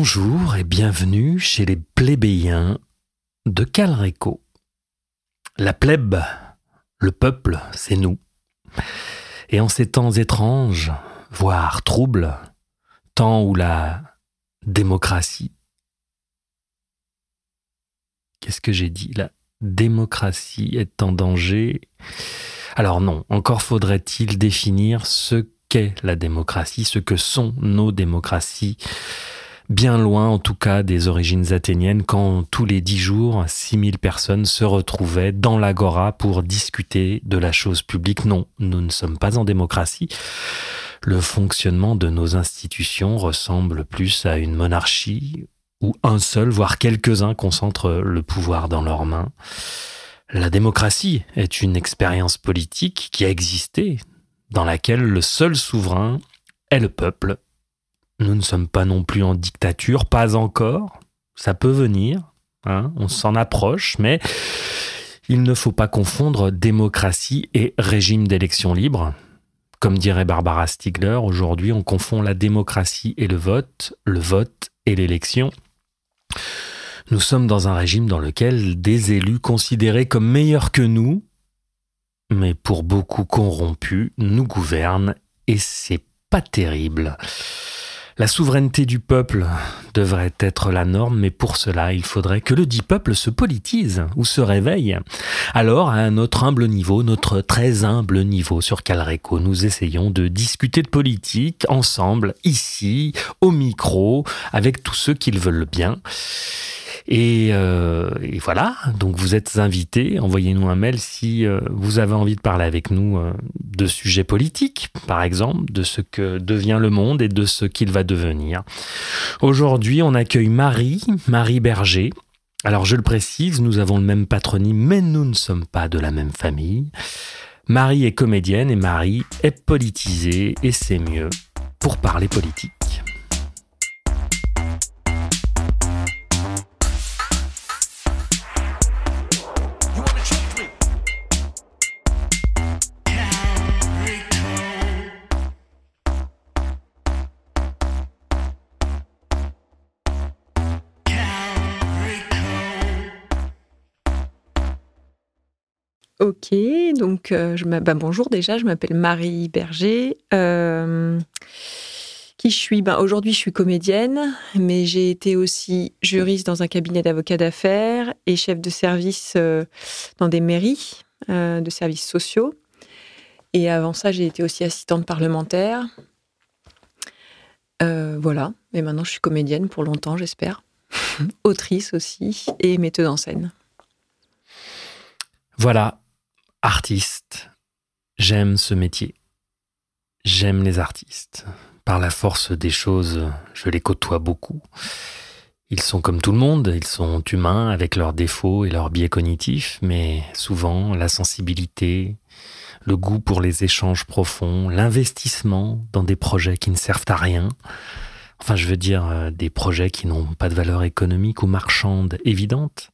Bonjour et bienvenue chez les plébéiens de Calreco. La plèbe, le peuple, c'est nous. Et en ces temps étranges, voire troubles, temps où la démocratie. Qu'est-ce que j'ai dit? La démocratie est en danger. Alors non, encore faudrait-il définir ce qu'est la démocratie, ce que sont nos démocraties bien loin en tout cas des origines athéniennes, quand tous les dix jours, 6000 personnes se retrouvaient dans l'agora pour discuter de la chose publique. Non, nous ne sommes pas en démocratie. Le fonctionnement de nos institutions ressemble plus à une monarchie où un seul, voire quelques-uns concentrent le pouvoir dans leurs mains. La démocratie est une expérience politique qui a existé, dans laquelle le seul souverain est le peuple nous ne sommes pas non plus en dictature, pas encore. Ça peut venir, hein, on s'en approche, mais il ne faut pas confondre démocratie et régime d'élection libre. Comme dirait Barbara Stiegler, aujourd'hui on confond la démocratie et le vote, le vote et l'élection. Nous sommes dans un régime dans lequel des élus considérés comme meilleurs que nous, mais pour beaucoup corrompus, nous gouvernent et c'est pas terrible. La souveraineté du peuple devrait être la norme, mais pour cela, il faudrait que le dit peuple se politise ou se réveille. Alors, à notre humble niveau, notre très humble niveau sur Calreco, nous essayons de discuter de politique ensemble, ici, au micro, avec tous ceux qui le veulent bien. Euh, et, voilà, donc vous êtes invités, envoyez-nous un mail si euh, vous avez envie de parler avec nous euh, de sujets politiques, par exemple, de ce que devient le monde et de ce qu'il va devenir. Aujourd'hui, on accueille Marie, Marie Berger. Alors je le précise, nous avons le même patronyme, mais nous ne sommes pas de la même famille. Marie est comédienne et Marie est politisée, et c'est mieux pour parler politique. Ok, donc euh, bah, bonjour déjà, je m'appelle Marie Berger. Euh, qui je suis? Ben, Aujourd'hui, je suis comédienne, mais j'ai été aussi juriste dans un cabinet d'avocats d'affaires et chef de service euh, dans des mairies de services sociaux. Et avant ça, j'ai été aussi assistante parlementaire. voilà, et maintenant je suis comédienne pour longtemps, j'espère. Autrice aussi et metteuse en scène. Voilà, artiste, j'aime ce métier. J'aime les artistes. Par la force des choses, je les côtoie beaucoup. Ils sont comme tout le monde, ils sont humains avec leurs défauts et leurs biais cognitifs, mais souvent la sensibilité, le goût pour les échanges profonds, l'investissement dans des projets qui ne servent à rien, enfin je veux dire euh, des projets qui n'ont pas de valeur économique ou marchande évidente,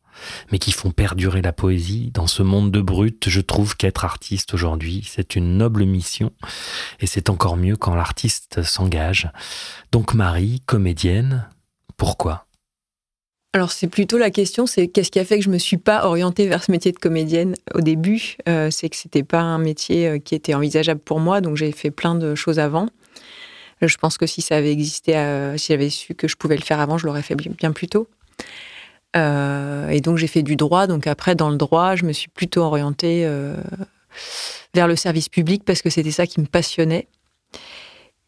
mais qui font perdurer la poésie. Dans ce monde de brut, je trouve qu'être artiste aujourd'hui, c'est une noble mission, et c'est encore mieux quand l'artiste s'engage. Donc Marie, comédienne, pourquoi? Alors c'est plutôt la question, c'est qu'est-ce qui a fait que je me suis pas orientée vers ce métier de comédienne au début? Euh, C'est que c'était pas un métier euh, qui était envisageable pour moi, donc j'ai fait plein de choses avant. Je pense que si ça avait existé, euh, si j'avais su que je pouvais le faire avant, je l'aurais fait bien plus tôt. Euh, et donc j'ai fait du droit. Donc après, dans le droit, je me suis plutôt orientée euh, vers le service public parce que c'était ça qui me passionnait.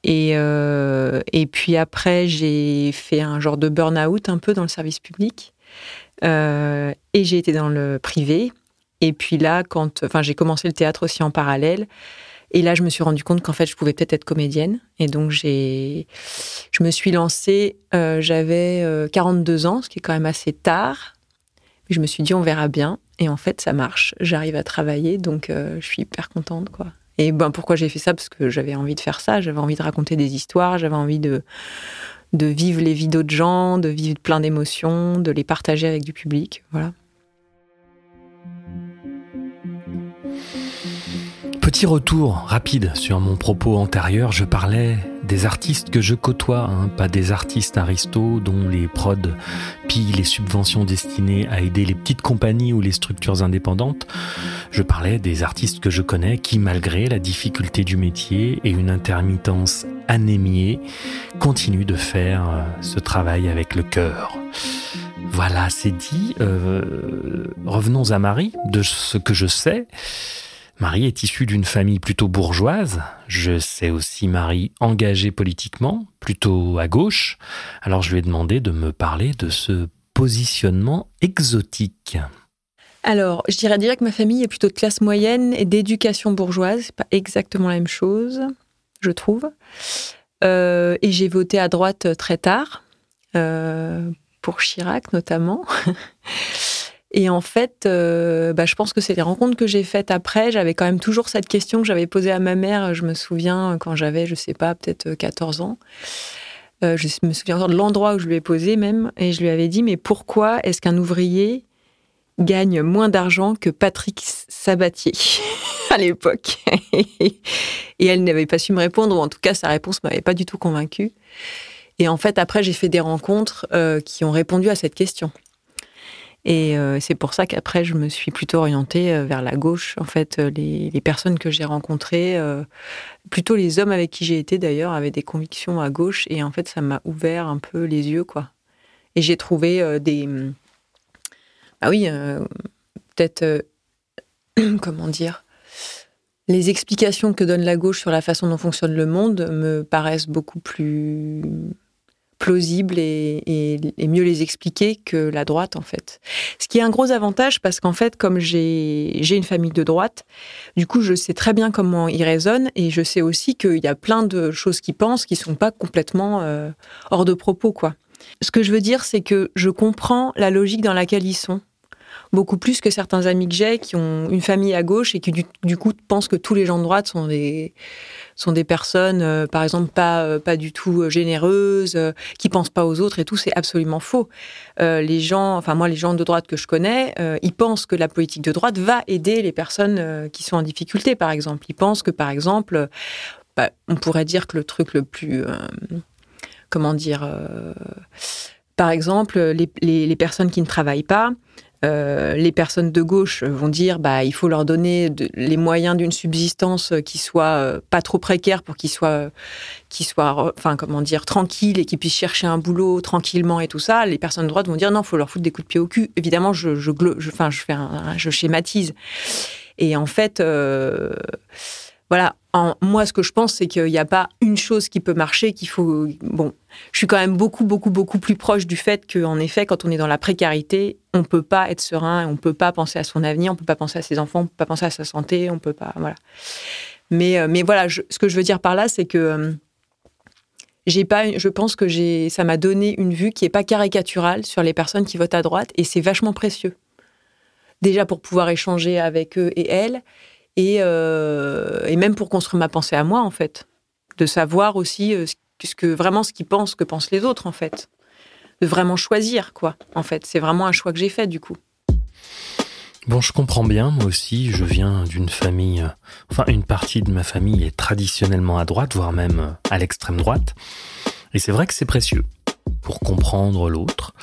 Et, euh, et puis après, j'ai fait un genre de burn-out un peu dans le service public. et j'ai été dans le privé. Et puis là, quand, enfin, j'ai commencé le théâtre aussi en parallèle. Et là, je me suis rendu compte qu'en fait, je pouvais peut-être être comédienne. Et donc, j'ai, je me suis lancée, euh, j'avais 42 euh, ans, ce qui est quand même assez tard. je me suis dit, on verra bien. Et en fait, ça marche. J'arrive à travailler, donc euh, je suis hyper contente, quoi. Et ben, pourquoi j'ai fait ça? Parce que j'avais envie de faire ça. J'avais envie de raconter des histoires. J'avais envie de, de vivre les vies d'autres gens, de vivre plein d'émotions, de les partager avec du public. Voilà. Petit retour rapide sur mon propos antérieur, je parlais des artistes que je côtoie, hein, pas des artistes aristos dont les prods pillent les subventions destinées à aider les petites compagnies ou les structures indépendantes. Je parlais des artistes que je connais qui, malgré la difficulté du métier et une intermittence anémiée, continuent de faire euh, ce travail avec le cœur. Voilà, c'est dit. Euh, revenons à Marie, de ce que je sais. Marie est issue d'une famille plutôt bourgeoise. Je sais aussi Marie engagée politiquement, plutôt à gauche. Alors je lui ai demandé de me parler de ce positionnement exotique. Alors, je dirais déjà que ma famille est plutôt de classe moyenne et d'éducation bourgeoise. C'est pas exactement la même chose, je trouve. Euh, et j'ai voté à droite très tard, euh, pour Chirac notamment. Et en fait, euh, bah, je pense que c'est les rencontres que j'ai faites après. J'avais quand même toujours cette question que j'avais posée à ma mère, je me souviens, quand j'avais, je sais pas, peut-être 14 ans. Euh, je me souviens encore de l'endroit où je lui ai posé même, et je lui avais dit, mais pourquoi est-ce qu'un ouvrier gagne moins d'argent que Patrick Sabatier à l'époque? Et elle n'avait pas su me répondre, ou en tout cas, sa réponse m'avait pas du tout convaincue. Et en fait, après, j'ai fait des rencontres euh, qui ont répondu à cette question. Et euh, c'est pour ça qu'après, je me suis plutôt orientée euh, vers la gauche. En fait, euh, les, personnes que j'ai rencontrées, plutôt les hommes avec qui j'ai été d'ailleurs, avaient des convictions à gauche. Et en fait, ça m'a ouvert un peu les yeux, quoi. Et j'ai trouvé des. Ah oui, peut-être. comment dire les explications que donne la gauche sur la façon dont fonctionne le monde me paraissent beaucoup plus plausibles et, mieux les expliquer que la droite en fait. Ce qui est un gros avantage parce qu'en fait comme j'ai une famille de droite, du coup je sais très bien comment ils raisonnent et je sais aussi qu'il y a plein de choses qu'ils pensent qui sont pas complètement euh, hors de propos quoi. Ce que je veux dire c'est que je comprends la logique dans laquelle ils sont beaucoup plus que certains amis que j'ai qui ont une famille à gauche et qui du coup pensent que tous les gens de droite sont des sont des personnes, euh, par exemple, pas, euh, pas du tout euh, généreuses, qui pensent pas aux autres et tout, c'est absolument faux. les gens, enfin moi, les gens de droite que je connais, ils pensent que la politique de droite va aider les personnes qui sont en difficulté, par exemple. Ils pensent que, par exemple, bah, on pourrait dire que le truc le plus, comment dire, par exemple, les, les, personnes qui ne travaillent pas, euh, les personnes de gauche vont dire bah il faut leur donner les moyens d'une subsistance qui soit euh, pas trop précaire pour qu'ils soient qui soient enfin comment dire tranquilles et qu'ils puissent chercher un boulot tranquillement et tout ça. Les personnes de droite vont dire non faut leur foutre des coups de pied au cul. Évidemment je je je, fais je schématise. Et en fait euh, voilà moi, ce que je pense, c'est qu'il n'y a pas une chose qui peut marcher, qu'il faut. Bon, je suis quand même beaucoup, beaucoup, beaucoup plus proche du fait qu'en effet, quand on est dans la précarité, on ne peut pas être serein, on ne peut pas penser à son avenir, on ne peut pas penser à ses enfants, on ne peut pas penser à sa santé, on peut pas. Voilà. Mais, euh, mais voilà, ce que je veux dire par là, c'est que. Euh, pas, je pense que ça m'a donné une vue qui est pas caricaturale sur les personnes qui votent à droite et c'est vachement précieux. Déjà pour pouvoir échanger avec eux et elles, euh, et, même pour construire ma pensée à moi, en fait. De savoir aussi euh, ce que, vraiment ce qu'ils pensent, que pensent les autres, en fait. De vraiment choisir, quoi, en fait. C'est vraiment un choix que j'ai fait, du coup. Bon, je comprends bien, moi aussi, je viens d'une famille, euh, enfin une partie de ma famille est traditionnellement à droite, voire même à l'extrême droite. Et c'est vrai que c'est précieux pour comprendre l'autre.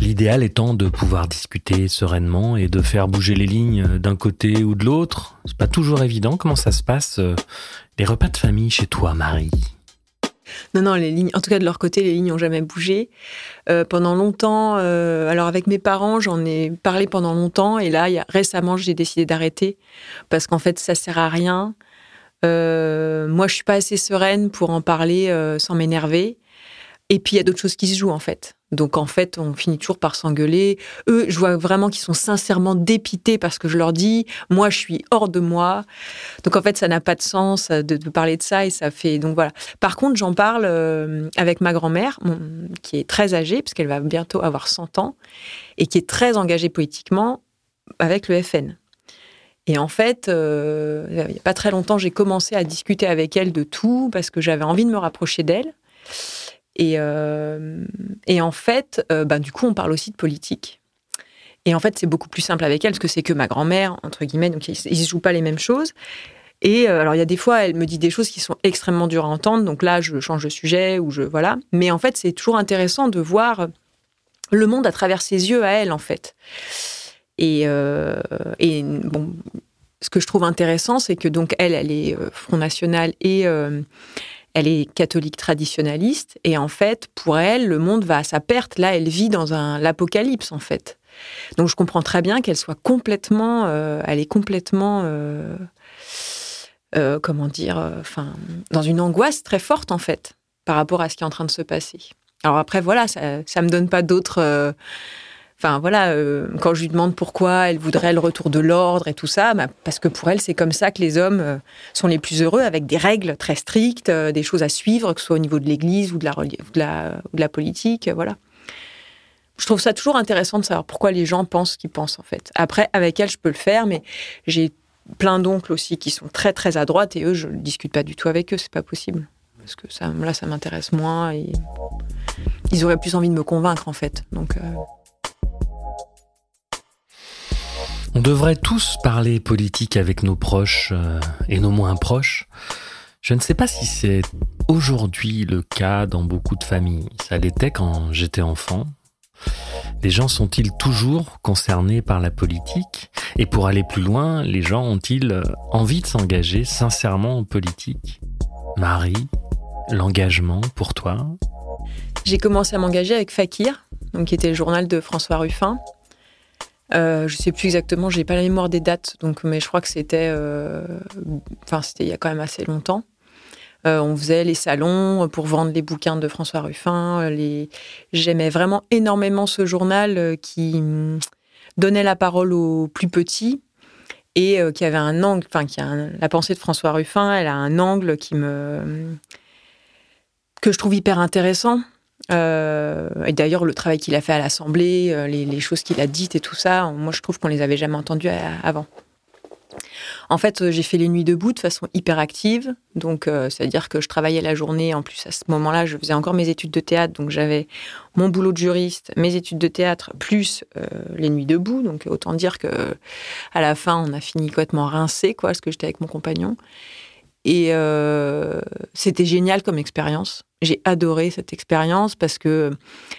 L'idéal étant de pouvoir discuter sereinement et de faire bouger les lignes d'un côté ou de l'autre. C'est pas toujours évident. Comment ça se passe euh, les repas de famille chez toi, Marie? Non, non, les lignes, en tout cas de leur côté, les lignes n'ont jamais bougé. Euh, pendant longtemps, euh, alors avec mes parents, j'en ai parlé pendant longtemps, et là, récemment, j'ai décidé d'arrêter parce qu'en fait, ça sert à rien. moi, je suis pas assez sereine pour en parler sans m'énerver. Et puis il y a d'autres choses qui se jouent en fait. Donc en fait, on finit toujours par s'engueuler. Eux, je vois vraiment qu'ils sont sincèrement dépités parce que je leur dis, moi, je suis hors de moi. Donc en fait, ça n'a pas de sens de, parler de ça et ça fait donc voilà. Par contre, j'en parle euh, avec ma grand-mère, qui est très âgée parce qu'elle va bientôt avoir 100 ans et qui est très engagée politiquement avec le FN. Et en fait, euh, il n'y a pas très longtemps, j'ai commencé à discuter avec elle de tout parce que j'avais envie de me rapprocher d'elle. Et, euh, et en fait, euh, bah, du coup, on parle aussi de politique. Et en fait, c'est beaucoup plus simple avec elle, parce que c'est que ma grand-mère, entre guillemets, donc ils ne jouent pas les mêmes choses. Et alors, il y a des fois, elle me dit des choses qui sont extrêmement dures à entendre. Donc là, je change de sujet ou je. Voilà. Mais en fait, c'est toujours intéressant de voir le monde à travers ses yeux à elle, en fait. Et, et bon, ce que je trouve intéressant, c'est que donc elle, elle est Front National et elle est catholique traditionnaliste et en fait, pour elle, le monde va à sa perte. Là, elle vit dans un l'apocalypse en fait. Donc je comprends très bien qu'elle soit complètement, euh, elle est complètement, euh, euh, comment dire, enfin, dans une angoisse très forte en fait par rapport à ce qui est en train de se passer. Alors après, voilà, ça, ça me donne pas d'autres Enfin voilà, euh, quand je lui demande pourquoi elle voudrait le retour de l'ordre et tout ça, bah, parce que pour elle c'est comme ça que les hommes euh, sont les plus heureux, avec des règles très strictes, euh, des choses à suivre, que ce soit au niveau de l'Église ou de la, politique, voilà. Je trouve ça toujours intéressant de savoir pourquoi les gens pensent ce qu'ils pensent en fait. Après, avec elle, je peux le faire, mais j'ai plein d'oncles aussi qui sont très très à droite et eux, je ne discute pas du tout avec eux, c'est pas possible. Parce que ça, là, ça m'intéresse moins et ils auraient plus envie de me convaincre en fait. Donc. On devrait tous parler politique avec nos proches euh, et nos moins proches. Je ne sais pas si c'est aujourd'hui le cas dans beaucoup de familles. Ça l'était quand j'étais enfant. Les gens sont-ils toujours concernés par la politique? Et pour aller plus loin, les gens ont-ils euh, envie de s'engager sincèrement en politique? Marie, l'engagement pour toi? J'ai commencé à m'engager avec Fakir, qui était le journal de François Ruffin. Euh, je sais plus exactement, j'ai pas la mémoire des dates, donc, mais je crois que c'était, euh, enfin, c'était il y a quand même assez longtemps. Euh, on faisait les salons pour vendre les bouquins de François Ruffin. Les... J'aimais vraiment énormément ce journal qui mm, donnait la parole aux plus petits et qui avait un angle, enfin, qui a la pensée de François Ruffin, elle a un angle qui me que je trouve hyper intéressant. Euh, et d'ailleurs, le travail qu'il a fait à l'Assemblée, euh, les, choses qu'il a dites et tout ça, moi je trouve qu'on les avait jamais entendues avant. En fait, j'ai fait les nuits debout de façon hyper active. Donc, euh, c'est-à-dire que je travaillais la journée. En plus, à ce moment-là, je faisais encore mes études de théâtre. Donc, j'avais mon boulot de juriste, mes études de théâtre, plus les nuits debout. Donc, autant dire que à la fin, on a fini complètement rincé, quoi, parce que j'étais avec mon compagnon. Et c'était génial comme expérience. J'ai adoré cette expérience parce que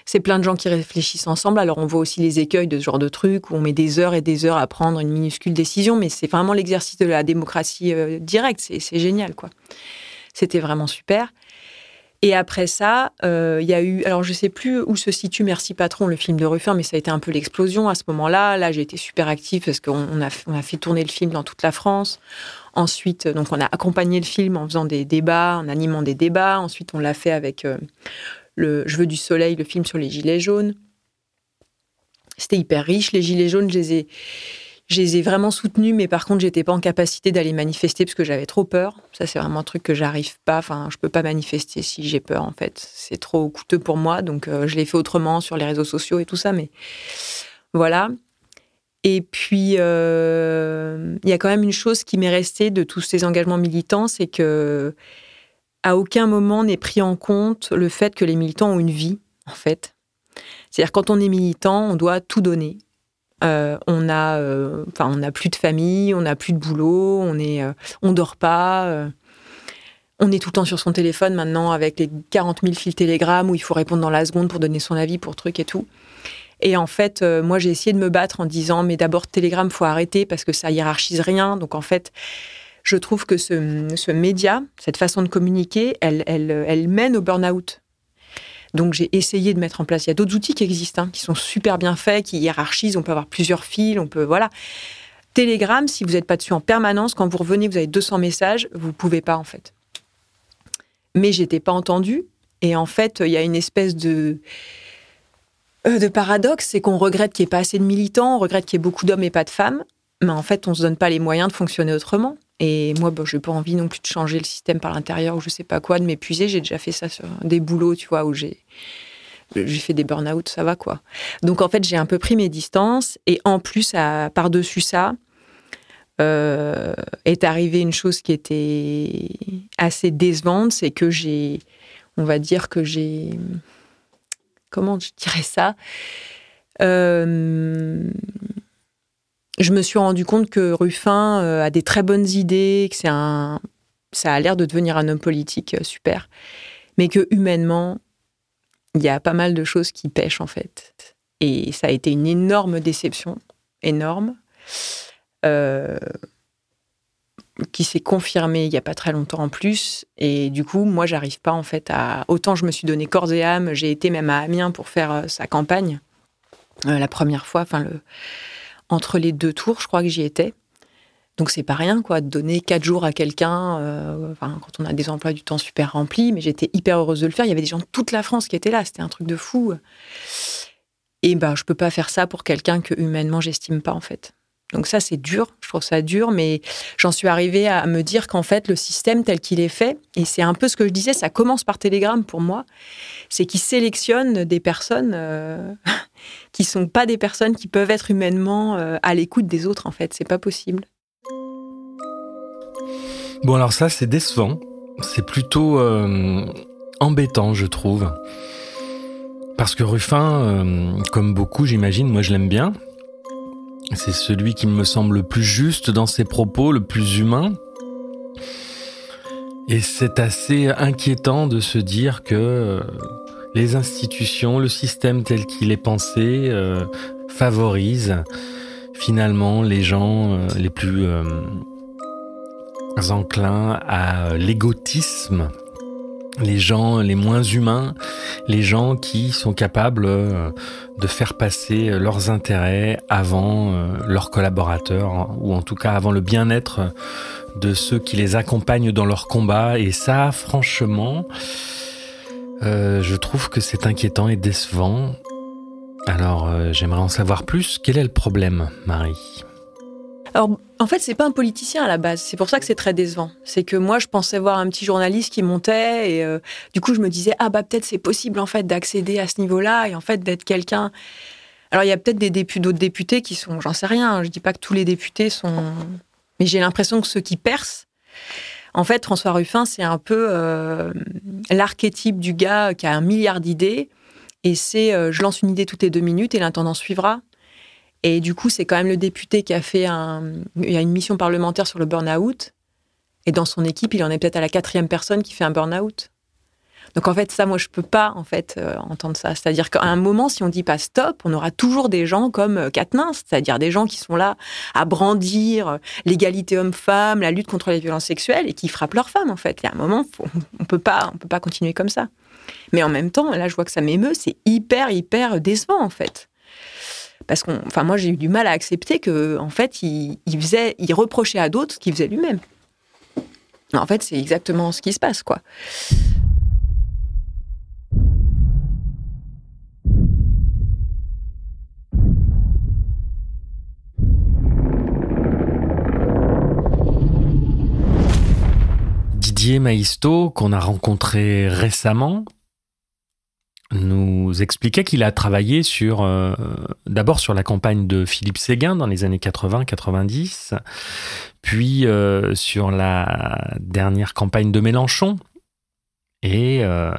c'est plein de gens qui réfléchissent ensemble. Alors on voit aussi les écueils de ce genre de truc où on met des heures et des heures à prendre une minuscule décision, mais c'est vraiment l'exercice de la démocratie euh, directe. C'est génial, quoi. C'était vraiment super. Et après ça, euh, il y a eu, alors je sais plus où se situe Merci Patron, le film de Ruffin, mais ça a été un peu l'explosion à ce moment-là. Là, j'ai été super active parce qu'on a, on a fait tourner le film dans toute la France. Ensuite, donc on a accompagné le film en faisant des débats, en animant des débats. Ensuite, on l'a fait avec euh, le Je veux du soleil, le film sur les gilets jaunes. C'était hyper riche. Les gilets jaunes, je les ai, je les ai vraiment soutenus, mais par contre, j'étais pas en capacité d'aller manifester parce que j'avais trop peur. Ça, c'est vraiment un truc que j'arrive pas. Enfin, je peux pas manifester si j'ai peur, en fait. C'est trop coûteux pour moi. Donc, euh, je l'ai fait autrement sur les réseaux sociaux et tout ça. Mais voilà. Et puis, euh, il y a quand même une chose qui m'est restée de tous ces engagements militants, c'est que à aucun moment n'est pris en compte le fait que les militants ont une vie, en fait. C'est-à-dire quand on est militant, on doit tout donner. Euh, on a, euh, n'a plus de famille, on n'a plus de boulot, on est, on dort pas. on est tout le temps sur son téléphone maintenant avec les 40 000 fils Telegram où il faut répondre dans la seconde pour donner son avis pour truc et tout. Et en fait, euh, moi, j'ai essayé de me battre en disant, mais d'abord, Telegram, faut arrêter parce que ça hiérarchise rien. Donc, en fait, je trouve que ce, média, cette façon de communiquer, elle, mène au burn-out. Donc, j'ai essayé de mettre en place. Il y a d'autres outils qui existent, hein, qui sont super bien faits, qui hiérarchisent. On peut avoir plusieurs fils, on peut. Voilà. Telegram, si vous n'êtes pas dessus en permanence, quand vous revenez, vous avez 200 messages, vous pouvez pas, en fait. Mais j'étais pas entendue. Et en fait, il y a une espèce de de paradoxe, c'est qu'on regrette qu'il n'y ait pas assez de militants, on regrette qu'il y ait beaucoup d'hommes et pas de femmes, mais en fait, on ne se donne pas les moyens de fonctionner autrement. Et moi, je n'ai pas envie non plus de changer le système par l'intérieur ou je sais pas quoi, de m'épuiser. J'ai déjà fait ça sur des boulots, tu vois, où j'ai j'ai fait des burn-out, ça va quoi. Donc en fait, j'ai un peu pris mes distances et en plus, par-dessus ça, euh, est arrivée une chose qui était assez décevante, c'est que j'ai, on va dire que j'ai comment je dirais ça euh, je me suis rendu compte que Ruffin euh, a des très bonnes idées, que ça a l'air de devenir un homme politique euh, super, mais que humainement, il y a pas mal de choses qui pêchent en fait. Et ça a été une énorme déception, énorme, qui s'est confirmée il y a pas très longtemps en plus. Et du coup, moi, j'arrive pas en fait à. Autant je me suis donné corps et âme, j'ai été même à Amiens pour faire sa campagne la première fois, enfin le entre les deux tours, je crois que j'y étais. Donc c'est pas rien, quoi, de donner quatre jours à quelqu'un, euh, quand on a des emplois du temps super remplis, mais j'étais hyper heureuse de le faire. Il y avait des gens de toute la France qui étaient là, c'était un truc de fou. Et ben, je peux pas faire ça pour quelqu'un que humainement j'estime pas, en fait. Donc ça, c'est dur, je trouve ça dur, mais j'en suis arrivée à me dire qu'en fait, le système tel qu'il est fait, et c'est un peu ce que je disais, ça commence par Telegram pour moi, c'est qu'il sélectionne des personnes euh, qui sont pas des personnes qui peuvent être humainement euh, à l'écoute des autres, en fait. C'est pas possible. Bon, alors ça, c'est décevant. C'est plutôt euh, embêtant, je trouve. Parce que Ruffin, comme beaucoup, j'imagine, moi je l'aime bien, c'est celui qui me semble le plus juste dans ses propos, le plus humain. Et c'est assez inquiétant de se dire que euh, les institutions, le système tel qu'il est pensé, euh, favorise finalement les gens euh, les plus enclins à l'égotisme les gens les moins humains, les gens qui sont capables euh, de faire passer leurs intérêts avant euh, leurs collaborateurs, ou en tout cas avant le bien-être de ceux qui les accompagnent dans leur combat. Et ça, franchement, euh, je trouve que c'est inquiétant et décevant. Alors, j'aimerais en savoir plus. Quel est le problème, Marie? En fait, c'est pas un politicien à la base. C'est pour ça que c'est très décevant. C'est que moi, je pensais voir un petit journaliste qui montait et euh, du coup, je me disais ah bah peut-être c'est possible en fait d'accéder à ce niveau-là et en fait d'être quelqu'un. Alors, il y a peut-être des députés, d'autres députés qui sont, j'en sais rien. Je dis pas que tous les députés sont, mais j'ai l'impression que ceux qui percent. En fait, François Ruffin, c'est un peu euh, l'archétype du gars qui a un milliard d'idées et c'est euh, je lance une idée toutes les deux minutes et l'intendant suivra. Et du coup, c'est quand même le député qui a fait un, il y a une mission parlementaire sur le burn-out. Et dans son équipe, il en est peut-être à la quatrième personne qui fait un burn-out. Donc en fait, ça, moi, je peux pas en fait euh, entendre ça. C'est-à-dire qu'à un moment, si on dit pas stop, on aura toujours des gens comme Katnins, euh, c'est-à-dire des gens qui sont là à brandir euh, l'égalité homme-femme, la lutte contre les violences sexuelles et qui frappent leurs femmes. En fait, y a un moment, on peut pas, on peut pas continuer comme ça. Mais en même temps, là, je vois que ça m'émeut. C'est hyper, hyper décevant en fait parce qu'on, enfin moi j'ai eu du mal à accepter que en fait il, faisait, il reprochait à d'autres ce qu'il faisait lui-même. En fait, c'est exactement ce qui se passe, quoi. Didier Maisto, qu'on a rencontré récemment, nous expliquait qu'il a travaillé sur euh, d'abord sur la campagne de Philippe Séguin dans les années 80-90, puis euh, sur la dernière campagne de Mélenchon. Et euh,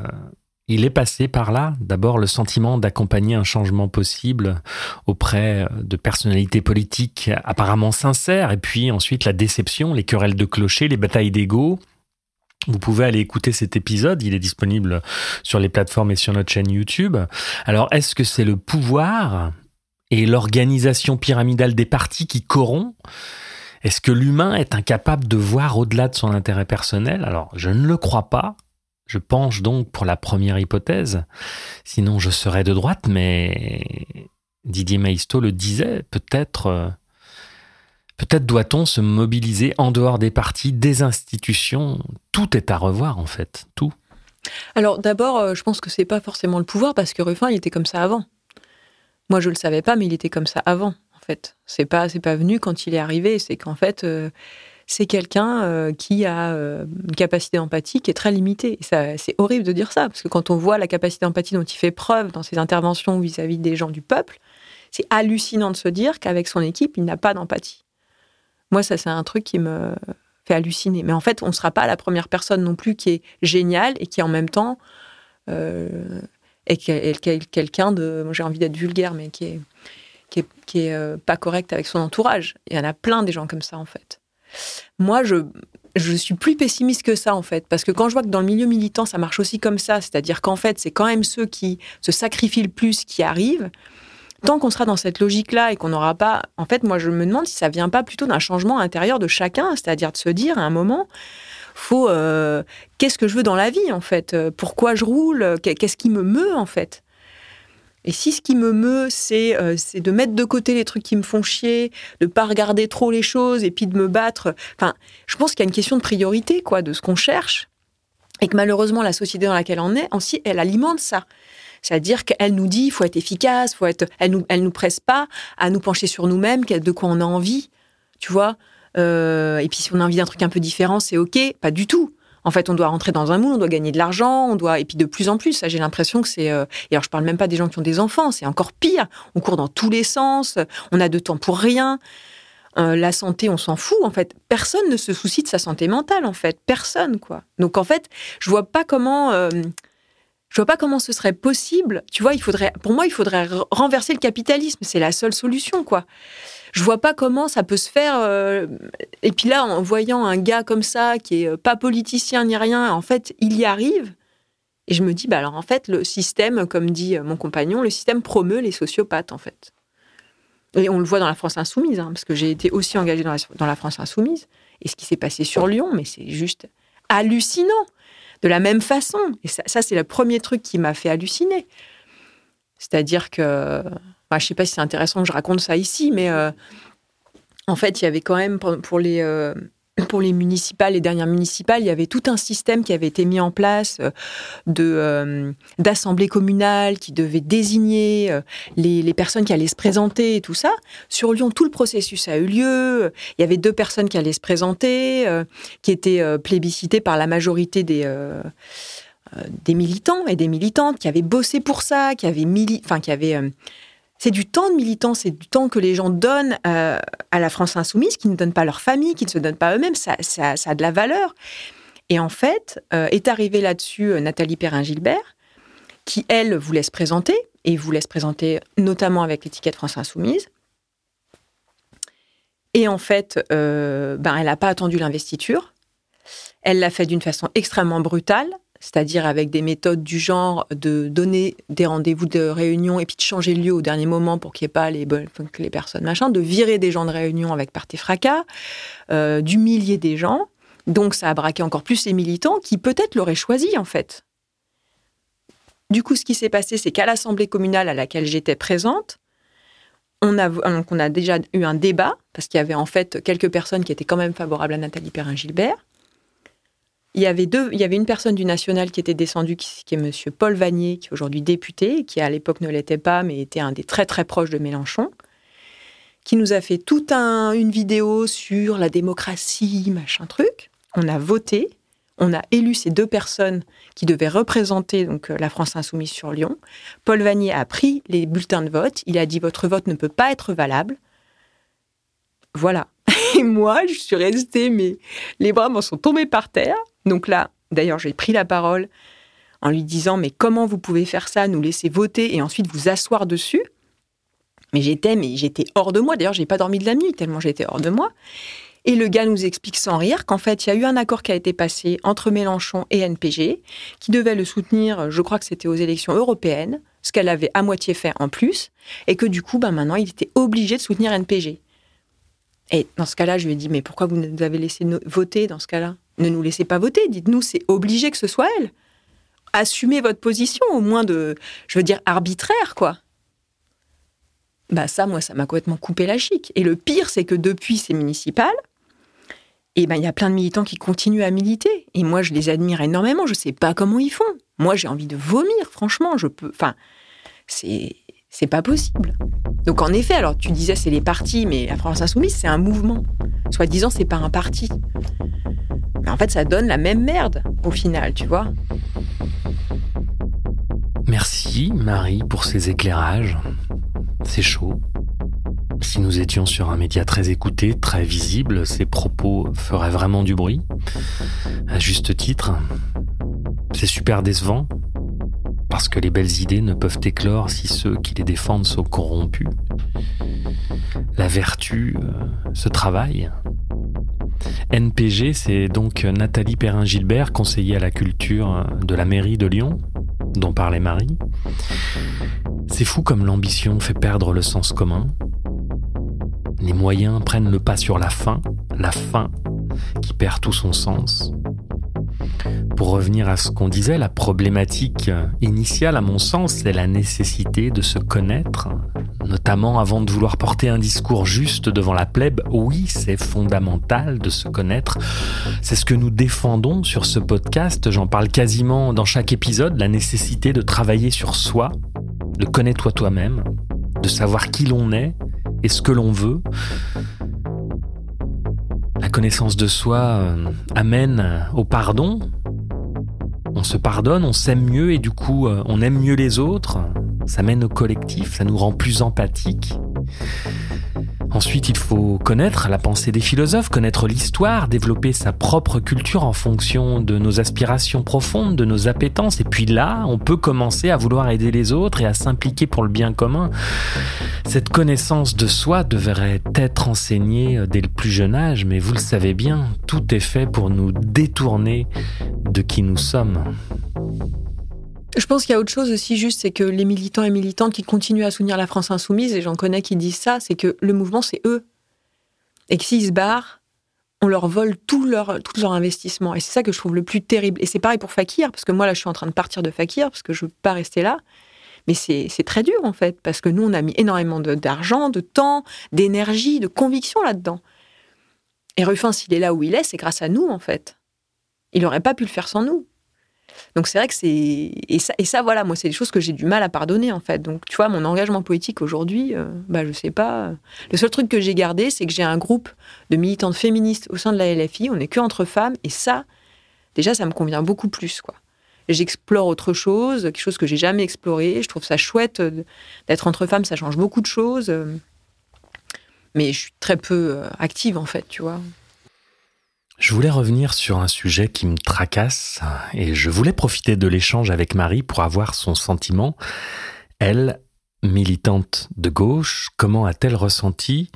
il est passé par là, d'abord le sentiment d'accompagner un changement possible auprès de personnalités politiques apparemment sincères, et puis ensuite la déception, les querelles de clocher, les batailles d'ego, vous pouvez aller écouter cet épisode, il est disponible sur les plateformes et sur notre chaîne YouTube. Alors, est-ce que c'est le pouvoir et l'organisation pyramidale des partis qui corrompt? Est-ce que l'humain est incapable de voir au-delà de son intérêt personnel? Alors, je ne le crois pas. Je penche donc pour la première hypothèse. Sinon, je serais de droite, mais Didier Maisto le disait, peut-être euh, Peut-être doit-on se mobiliser en dehors des partis, des institutions. Tout est à revoir en fait, tout. Alors d'abord, euh, je pense que c'est pas forcément le pouvoir parce que Ruffin, il était comme ça avant. Moi, je le savais pas, mais il était comme ça avant. En fait, c'est pas pas venu quand il est arrivé. C'est qu'en fait, euh, c'est quelqu'un euh, qui a une capacité d'empathie qui est très limitée. c'est horrible de dire ça parce que quand on voit la capacité d'empathie dont il fait preuve dans ses interventions vis à -vis des gens du peuple, c'est hallucinant de se dire qu'avec son équipe, il n'a pas d'empathie. Moi, ça, c'est un truc qui me fait halluciner. Mais en fait, on ne sera pas la première personne non plus qui est géniale et qui en même temps euh, est quelqu'un de, j'ai envie d'être vulgaire, mais qui est qui est, euh, pas correct avec son entourage. Il y en a plein des gens comme ça, en fait. Moi, je, je suis plus pessimiste que ça, en fait, parce que quand je vois que dans le milieu militant, ça marche aussi comme ça, c'est-à-dire qu'en fait, c'est quand même ceux qui se sacrifient le plus qui arrivent. Tant qu'on sera dans cette logique-là et qu'on n'aura pas. En fait, moi, je me demande si ça vient pas plutôt d'un changement intérieur de chacun, c'est-à-dire de se dire à un moment, faut. Euh, qu'est-ce que je veux dans la vie, en fait? Pourquoi je roule? Qu'est-ce qui me meut, en fait? Et si ce qui me meut, euh, c'est de mettre de côté les trucs qui me font chier, de pas regarder trop les choses et puis de me battre. Enfin, je pense qu'il y a une question de priorité, quoi, de ce qu'on cherche. Et que malheureusement, la société dans laquelle on est, elle alimente ça. C'est-à-dire qu'elle nous dit, il faut être efficace, faut être, elle nous, elle nous presse pas à nous pencher sur nous-mêmes, de quoi on a envie, tu vois. Euh, et puis si on a envie d'un truc un peu différent, c'est ok, pas du tout. En fait, on doit rentrer dans un moule, on doit gagner de l'argent, on doit et puis de plus en plus, j'ai l'impression que c'est euh, et alors je parle même pas des gens qui ont des enfants, c'est encore pire. On court dans tous les sens, on a de temps pour rien. Euh, la santé, on s'en fout en fait. Personne ne se soucie de sa santé mentale en fait, personne quoi. Donc en fait, je vois pas comment euh, je vois pas comment ce serait possible. Tu vois, il faudrait pour moi, il faudrait renverser le capitalisme, c'est la seule solution quoi je vois pas comment ça peut se faire. Euh, et puis là, en voyant un gars comme ça, qui est euh, pas politicien ni rien, en fait, il y arrive. Et je me dis, bah alors en fait, le système, comme dit euh, mon compagnon, le système promeut les sociopathes, en fait. Et on le voit dans la France insoumise, hein, parce que j'ai été aussi engagée dans la, France insoumise. Et ce qui s'est passé sur Lyon, mais c'est juste hallucinant. De la même façon. Et ça, c'est le premier truc qui m'a fait halluciner. C'est-à-dire que je ne sais pas si c'est intéressant que je raconte ça ici, mais euh, en fait, il y avait quand même pour les, euh, pour les municipales, les dernières municipales, il y avait tout un système qui avait été mis en place euh, de d'assemblées communales qui devaient désigner les, les, personnes qui allaient se présenter et tout ça. Sur Lyon, tout le processus a eu lieu. Il y avait deux personnes qui allaient se présenter, qui étaient plébiscitées par la majorité des des militants et des militantes qui avaient bossé pour ça, qui avaient mili qui avaient c'est du temps de militants, c'est du temps que les gens donnent euh, à la France insoumise, qui ne donnent pas leur famille, qui ne se donnent pas eux-mêmes. Ça, a de la valeur. Et en fait, euh, est arrivée là-dessus euh, Nathalie Perrin-Gilbert, qui, elle, vous laisse présenter, et vous laisse présenter notamment avec l'étiquette France Insoumise. Et en fait, ben, elle n'a pas attendu l'investiture. Elle l'a fait d'une façon extrêmement brutale c'est-à-dire avec des méthodes du genre de donner des rendez-vous de réunion et puis de changer le lieu au dernier moment pour qu'il n'y ait pas les, les personnes machin, de virer des gens de réunion avec parti fracas, euh, d'humilier des gens. Donc ça a braqué encore plus les militants qui peut-être l'auraient choisi en fait. Du coup, ce qui s'est passé, c'est qu'à l'Assemblée communale à laquelle j'étais présente, on a, on a déjà eu un débat, parce qu'il y avait en fait quelques personnes qui étaient quand même favorables à Nathalie Perrin-Gilbert. Il y avait deux, il y avait une personne du national qui était descendue, qui, est Monsieur Paul Vanier, qui est aujourd'hui député, qui à l'époque ne l'était pas, mais était un des très très proches de Mélenchon, qui nous a fait toute un, une vidéo sur la démocratie, machin truc. On a voté, on a élu ces deux personnes qui devaient représenter donc euh, la France insoumise sur Lyon. Paul Vanier a pris les bulletins de vote, il a dit votre vote ne peut pas être valable. Voilà. Et moi, je suis restée, mais les bras m'en sont tombés par terre. Donc là, d'ailleurs, j'ai pris la parole en lui disant Mais comment vous pouvez faire ça, nous laisser voter et ensuite vous asseoir dessus? Mais j'étais, j'étais hors de moi. D'ailleurs, j'ai pas dormi de la nuit tellement j'étais hors de moi. Et le gars nous explique sans rire qu'en fait, il y a eu un accord qui a été passé entre Mélenchon et NPG, qui devait le soutenir, je crois que c'était aux élections européennes, ce qu'elle avait à moitié fait en plus, et que du coup, bah, maintenant, il était obligé de soutenir NPG. Et dans ce cas-là, je lui ai dit, mais pourquoi vous nous avez laissé voter dans ce cas-là? Ne nous laissez pas voter, dites-nous, c'est obligé que ce soit elle. Assumez votre position, au moins de, je veux dire, arbitraire, quoi. Bah ça, moi, ça m'a complètement coupé la chic. Et le pire, c'est que depuis ces municipales, ben il y a plein de militants qui continuent à militer. Et moi, je les admire énormément. Je sais pas comment ils font. Moi, j'ai envie de vomir, franchement. Je peux, enfin, c'est c'est pas possible. Donc en effet, alors tu disais c'est les partis, mais la France insoumise c'est un mouvement. Soit disant c'est pas un parti. Mais en fait ça donne la même merde au final, tu vois. Merci Marie pour ces éclairages. C'est chaud. Si nous étions sur un média très écouté, très visible, ces propos feraient vraiment du bruit. À juste titre. C'est super décevant. Parce que les belles idées ne peuvent éclore si ceux qui les défendent sont corrompus. La vertu euh, se travaille. NPG, c'est donc Nathalie Perrin-Gilbert, conseillère à la culture de la mairie de Lyon, dont parlait Marie. C'est fou comme l'ambition fait perdre le sens commun. Les moyens prennent le pas sur la fin, la fin qui perd tout son sens. Pour revenir à ce qu'on disait, la problématique initiale, à mon sens, c'est la nécessité de se connaître, notamment avant de vouloir porter un discours juste devant la plèbe. Oui, c'est fondamental de se connaître. C'est ce que nous défendons sur ce podcast. J'en parle quasiment dans chaque épisode, la nécessité de travailler sur soi, de connaître toi-même, de savoir qui l'on est et ce que l'on veut. La connaissance de soi euh, amène au pardon. On se pardonne, on s'aime mieux et du coup euh, on aime mieux les autres. Ça mène au collectif, ça nous rend plus empathiques. Ensuite, il faut connaître la pensée des philosophes, connaître l'histoire, développer sa propre culture en fonction de nos aspirations profondes, de nos appétences. Et puis là, on peut commencer à vouloir aider les autres et à s'impliquer pour le bien commun. Cette connaissance de soi devrait être enseignée dès le plus jeune âge, mais vous le savez bien, tout est fait pour nous détourner de qui nous sommes. Je pense qu'il y a autre chose aussi, juste, c'est que les militants et militantes qui continuent à soutenir la France insoumise, et j'en connais qui disent ça, c'est que le mouvement, c'est eux. Et que s'ils se barrent, on leur vole tout leur, tout leur investissement. Et c'est ça que je trouve le plus terrible. Et c'est pareil pour Fakir, parce que moi, là, je suis en train de partir de Fakir, parce que je ne veux pas rester là. Mais c'est très dur, en fait, parce que nous, on a mis énormément d'argent, de, temps, d'énergie, de conviction là-dedans. Et Ruffin, s'il est là où il est, c'est grâce à nous, en fait. Il n'aurait pas pu le faire sans nous. Donc c'est vrai que c'est et ça, et ça voilà moi c'est des choses que j'ai du mal à pardonner en fait. Donc tu vois mon engagement politique aujourd'hui, euh, bah je sais pas. Le seul truc que j'ai gardé c'est que j'ai un groupe de militantes féministes au sein de la LFI. On n'est que entre femmes et ça déjà ça me convient beaucoup plus quoi. J'explore autre chose, quelque chose que j'ai jamais exploré. Je trouve ça chouette euh, d'être entre femmes, ça change beaucoup de choses. Euh. Mais je suis très peu active en fait, tu vois. Je voulais revenir sur un sujet qui me tracasse et je voulais profiter de l'échange avec Marie pour avoir son sentiment. Elle, militante de gauche, comment a-t-elle ressenti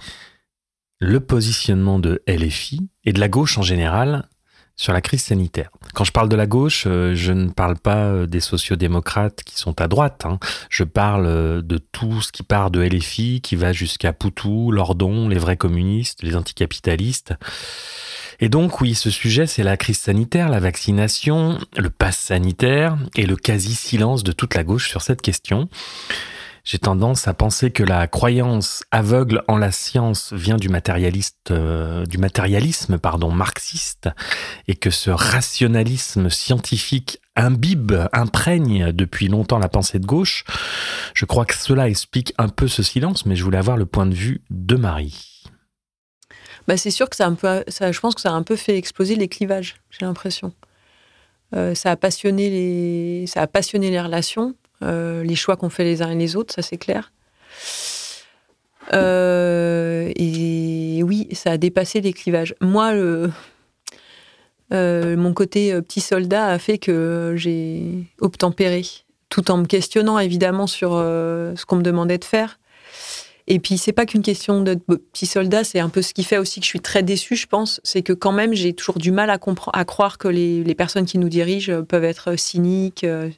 le positionnement de LFI et de la gauche en général sur la crise sanitaire? Quand je parle de la gauche, euh, je ne parle pas euh, des sociodémocrates qui sont à droite. Hein. Je parle euh, de tout ce qui part de LFI, qui va jusqu'à Poutou, Lordon, les vrais communistes, les anticapitalistes. Et donc oui, ce sujet, c'est la crise sanitaire, la vaccination, le pass sanitaire et le quasi-silence de toute la gauche sur cette question. J'ai tendance à penser que la croyance aveugle en la science vient du matérialiste, euh, du matérialisme pardon marxiste, et que ce rationalisme scientifique imbibe, imprègne depuis longtemps la pensée de gauche. Je crois que cela explique un peu ce silence, mais je voulais avoir le point de vue de Marie bah, c'est sûr que ça un peu, ça, je pense que ça a un peu fait exploser les clivages, j'ai l'impression. Euh, ça, a passionné les, ça a passionné les relations, euh, les choix qu'on fait les uns et les autres, ça c'est clair. Euh, et oui, ça a dépassé les clivages. Moi, le, mon côté petit soldat a fait que j'ai obtempéré, tout en me questionnant évidemment sur ce qu'on me demandait de faire. Et puis, c'est pas qu'une question de petit soldat, c'est un peu ce qui fait aussi que je suis très déçue, je pense. C'est que quand même, j'ai toujours du mal à, à croire que les, personnes qui nous dirigent euh, peuvent être cyniques. Euh.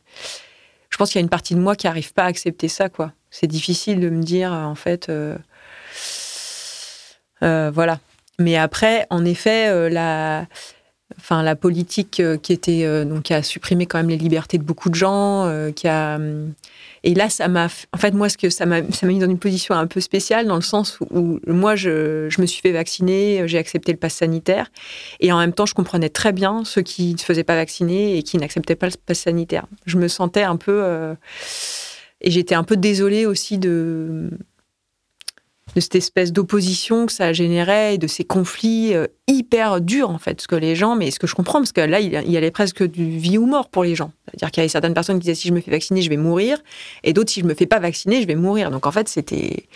Je pense qu'il y a une partie de moi qui n'arrive pas à accepter ça, quoi. C'est difficile de me dire, euh, en fait. voilà. Mais après, en effet, la, enfin la politique qui était qui a supprimé quand même les libertés de beaucoup de gens, qui a et là, ça m'a, en fait, moi, ce que ça m'a, ça m'a mis dans une position un peu spéciale dans le sens où, moi, je, je, me suis fait vacciner, j'ai accepté le pass sanitaire, et en même temps, je comprenais très bien ceux qui ne se faisaient pas vacciner et qui n'acceptaient pas le pass sanitaire. Je me sentais un peu, euh, et j'étais un peu désolée aussi de de cette espèce d'opposition que ça générait et de ces conflits euh, hyper durs en fait. Ce que les gens, mais ce que je comprends, parce que là, il y allait presque du vie ou mort pour les gens. C'est-à-dire qu'il y avait certaines personnes qui disaient si je me fais vacciner, je vais mourir, et d'autres si je me fais pas vacciner, je vais mourir. Donc en fait, c'était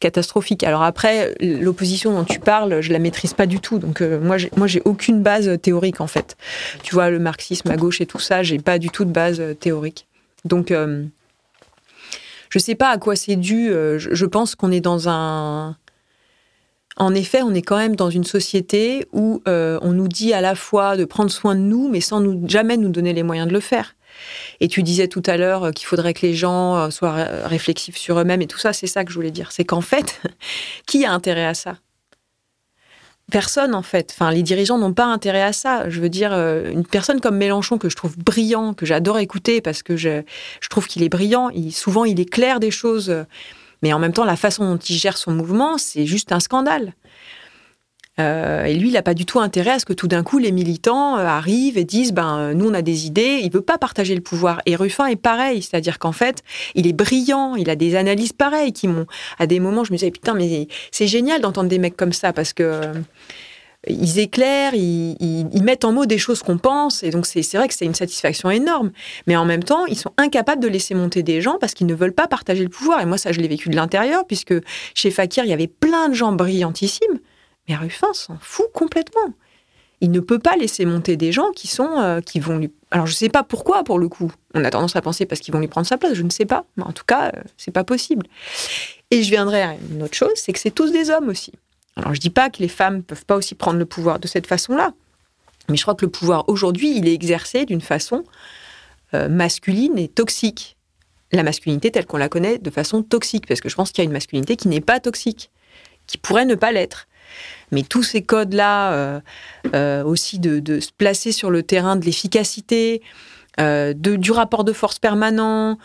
catastrophique. Alors après, l'opposition dont tu parles, je la maîtrise pas du tout. Donc euh, moi, moi, j'ai aucune base théorique en fait. Tu vois, le marxisme à gauche et tout ça, j'ai pas du tout de base théorique. Donc, je ne sais pas à quoi c'est dû. je pense qu'on est dans un en effet, on est quand même dans une société où euh, on nous dit à la fois de prendre soin de nous, mais sans jamais nous donner les moyens de le faire. Et tu disais tout à l'heure euh, qu'il faudrait que les gens euh, soient réflexifs sur eux-mêmes et tout ça, c'est ça que je voulais dire. C'est qu'en fait, qui a intérêt à ça? Personne, en fait. Enfin, les dirigeants n'ont pas intérêt à ça. Je veux dire, une personne comme Mélenchon, que je trouve brillant, que j'adore écouter parce que je, trouve qu'il est brillant, il, souvent il est clair des choses mais en même temps, la façon dont il gère son mouvement, c'est juste un scandale. Euh, et lui, il n'a pas du tout intérêt à ce que tout d'un coup, les militants euh, arrivent et disent ben, euh, nous, on a des idées. Il ne veut pas partager le pouvoir. Et Ruffin est pareil. C'est-à-dire qu'en fait, il est brillant. Il a des analyses pareilles qui m'ont. À des moments, je me disais putain, mais c'est génial d'entendre des mecs comme ça parce que ils éclairent, ils, mettent en mots des choses qu'on pense, et donc c'est vrai que c'est une satisfaction énorme. Mais en même temps, ils sont incapables de laisser monter des gens parce qu'ils ne veulent pas partager le pouvoir. Et moi, ça, je l'ai vécu de l'intérieur, puisque chez Fakir, il y avait plein de gens brillantissimes, mais Ruffin s'en fout complètement. Il ne peut pas laisser monter des gens qui sont euh, qui vont lui. Alors je ne sais pas pourquoi pour le coup. On a tendance à penser parce qu'ils vont lui prendre sa place. Je ne sais pas. Mais en tout cas, euh, c'est pas possible. Et je viendrai à une autre chose, c'est que c'est tous des hommes aussi. Alors je dis pas que les femmes ne peuvent pas aussi prendre le pouvoir de cette façon-là, mais je crois que le pouvoir aujourd'hui, il est exercé d'une façon euh, masculine et toxique. La masculinité telle qu'on la connaît de façon toxique, parce que je pense qu'il y a une masculinité qui n'est pas toxique, qui pourrait ne pas l'être. Mais tous ces codes-là, euh, euh, aussi de, se placer sur le terrain de l'efficacité, du rapport de force permanent,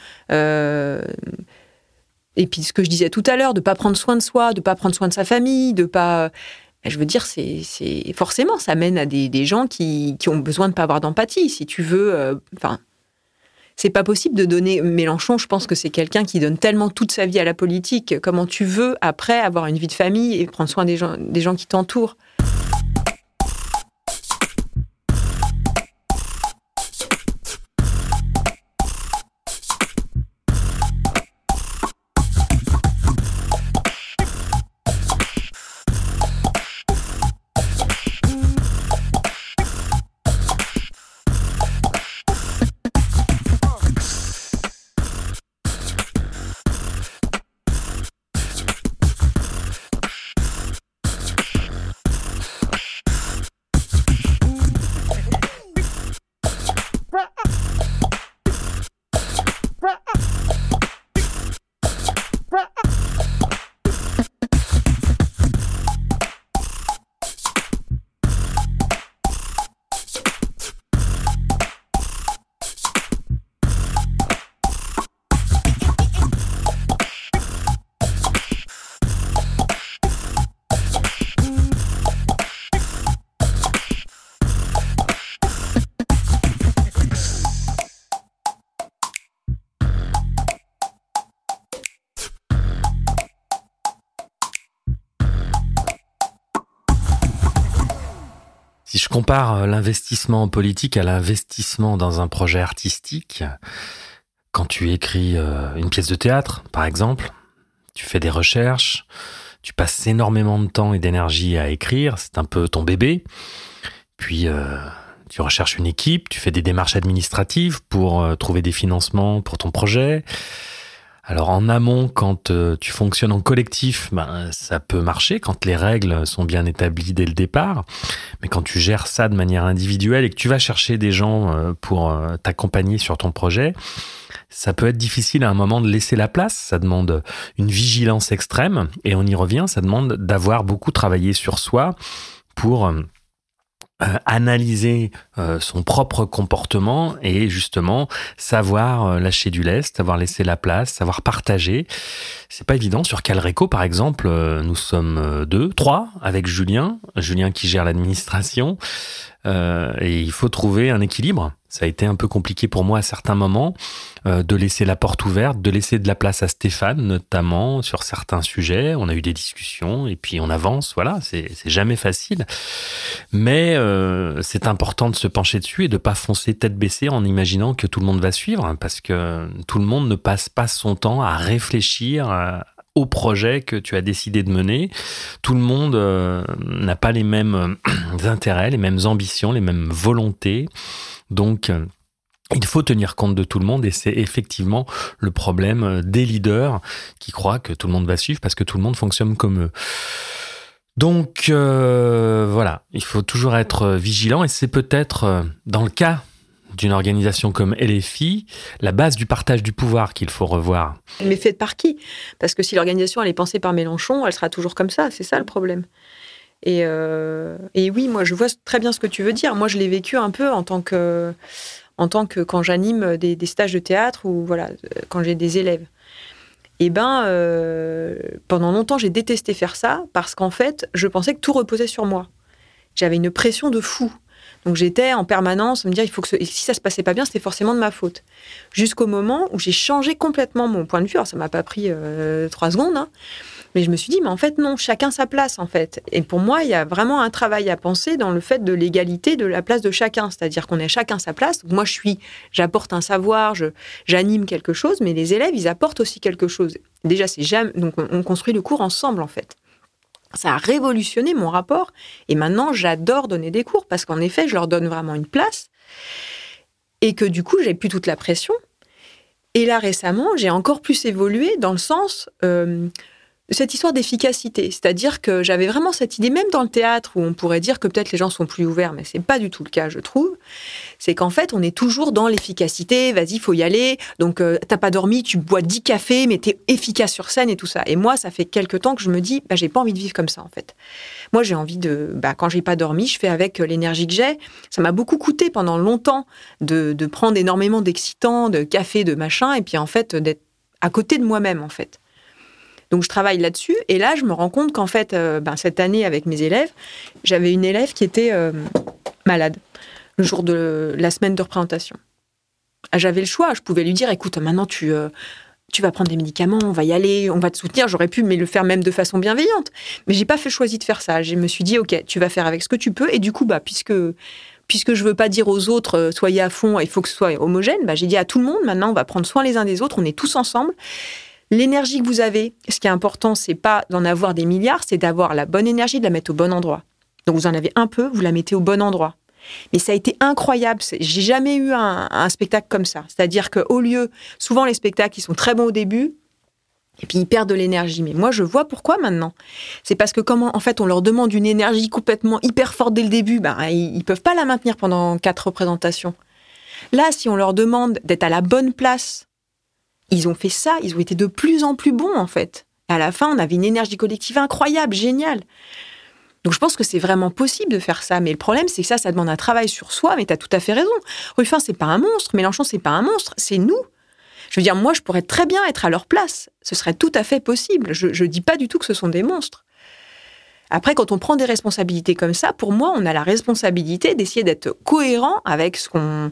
et puis ce que je disais tout à l'heure, de pas prendre soin de soi, de pas prendre soin de sa famille, de pas. Ben, je veux dire, c'est forcément, ça mène à des, gens qui, ont besoin de pas avoir d'empathie. Si tu veux, euh, enfin, c'est pas possible de donner. Mélenchon, je pense que c'est quelqu'un qui donne tellement toute sa vie à la politique. Comment tu veux après avoir une vie de famille et prendre soin des gens, des gens qui t'entourent? Compare euh, l'investissement politique à l'investissement dans un projet artistique, quand tu écris euh, une pièce de théâtre, par exemple, tu fais des recherches, tu passes énormément de temps et d'énergie à écrire, c'est un peu ton bébé. Puis euh, tu recherches une équipe, tu fais des démarches administratives pour trouver des financements pour ton projet. Alors en amont, quand euh, tu fonctionnes en collectif, ben, ça peut marcher quand les règles sont bien établies dès le départ. Mais quand tu gères ça de manière individuelle et que tu vas chercher des gens euh, pour euh, t'accompagner sur ton projet, ça peut être difficile à un moment de laisser la place. Ça demande une vigilance extrême et on y revient. Ça demande d'avoir beaucoup travaillé sur soi pour analyser euh, son propre comportement et justement savoir euh, lâcher du lest, savoir laisser la place, savoir partager. C'est pas évident. Sur Calreco, par exemple, nous sommes deux, trois avec Julien, Julien qui gère l'administration, et il faut trouver un équilibre. Ça a été un peu compliqué pour moi à certains moments euh, de laisser la porte ouverte, de laisser de la place à Stéphane notamment sur certains sujets. On a eu des discussions et puis on avance. Voilà, c'est jamais facile, mais euh, c'est important de se pencher dessus et de pas foncer tête baissée en imaginant que tout le monde va suivre, parce que tout le monde ne passe pas son temps à réfléchir. À, au projet que tu as décidé de mener. Tout le monde euh, n'a pas les mêmes intérêts, les mêmes ambitions, les mêmes volontés. Donc, euh, il faut tenir compte de tout le monde et c'est effectivement le problème euh, des leaders qui croient que tout le monde va suivre parce que tout le monde fonctionne comme eux. Donc euh, voilà, il faut toujours être vigilant et c'est peut-être euh, dans le cas d'une organisation comme LFI, la base du partage du pouvoir qu'il faut revoir. Mais faite par qui? Parce que si l'organisation elle est pensée par Mélenchon, elle sera toujours comme ça, c'est ça le problème. Et, et, oui, moi je vois très bien ce que tu veux dire. Moi je l'ai vécu un peu en tant que en tant que quand j'anime des, stages de théâtre ou voilà, quand j'ai des élèves. Et eh ben, euh, pendant longtemps, j'ai détesté faire ça parce qu'en fait, je pensais que tout reposait sur moi. J'avais une pression de fou. Donc j'étais en permanence à me dire il faut que si ça se passait pas bien, c'était forcément de ma faute. Jusqu'au moment où j'ai changé complètement mon point de vue. Alors ça m'a pas pris euh, trois secondes. Hein. Mais je me suis dit, mais en fait, non, chacun sa place, en fait. Et pour moi, il y a vraiment un travail à penser dans le fait de l'égalité de la place de chacun. C'est-à-dire qu'on a chacun sa place. moi, je suis, j'apporte un savoir, j'anime quelque chose, mais les élèves, ils apportent aussi quelque chose. Déjà, c'est donc on construit le cours ensemble, en fait. Ça a révolutionné mon rapport. Et maintenant, j'adore donner des cours parce qu'en effet, je leur donne vraiment une place. Et que du coup, j'ai plus toute la pression. Et là, récemment, j'ai encore plus évolué dans le sens, euh, cette histoire d'efficacité. C'est-à-dire que j'avais vraiment cette idée, même dans le théâtre, où on pourrait dire que peut-être les gens sont plus ouverts, mais c'est pas du tout le cas, je trouve. C'est qu'en fait, on est toujours dans l'efficacité. Vas-y, faut y aller. Donc, euh, t'as pas dormi, tu bois 10 cafés, mais t'es efficace sur scène et tout ça. Et moi, ça fait quelques temps que je me dis, bah, j'ai pas envie de vivre comme ça, en fait. Moi, j'ai envie de, bah, quand j'ai pas dormi, je fais avec l'énergie que j'ai. Ça m'a beaucoup coûté pendant longtemps de, de prendre énormément d'excitants, de café, de machin, et puis en fait, d'être à côté de moi-même, en fait. Donc je travaille là-dessus et là je me rends compte qu'en fait euh, ben, cette année avec mes élèves, j'avais une élève qui était euh, malade le jour de la semaine de représentation. Ah, j'avais le choix, je pouvais lui dire écoute maintenant tu euh, tu vas prendre des médicaments, on va y aller, on va te soutenir. J'aurais pu mais le faire même de façon bienveillante, mais j'ai pas fait choisi de faire ça. Je me suis dit ok tu vas faire avec ce que tu peux et du coup bah puisque puisque je veux pas dire aux autres soyez à fond, il faut que ce soit homogène, bah, j'ai dit à tout le monde maintenant on va prendre soin les uns des autres, on est tous ensemble L'énergie que vous avez, ce qui est important, c'est pas d'en avoir des milliards, c'est d'avoir la bonne énergie, de la mettre au bon endroit. Donc vous en avez un peu, vous la mettez au bon endroit. Mais ça a été incroyable. J'ai jamais eu un, spectacle comme ça. C'est-à-dire qu'au lieu, souvent les spectacles, ils sont très bons au début, et puis ils perdent de l'énergie. Mais moi, je vois pourquoi maintenant. C'est parce que comment, en fait, on leur demande une énergie complètement hyper forte dès le début, ben, ils, ils peuvent pas la maintenir pendant quatre représentations. Là, si on leur demande d'être à la bonne place ils ont fait ça, ils ont été de plus en plus bons en fait. Et à la fin, on avait une énergie collective incroyable, géniale. Donc je pense que c'est vraiment possible de faire ça, mais le problème c'est que ça, ça demande un travail sur soi. Mais tu as tout à fait raison. Ruffin, c'est pas un monstre, Mélenchon, c'est pas un monstre, c'est nous. Je veux dire, moi, je pourrais très bien être à leur place. Ce serait tout à fait possible. Je ne dis pas du tout que ce sont des monstres. Après, quand on prend des responsabilités comme ça, pour moi, on a la responsabilité d'essayer d'être cohérent avec ce qu'on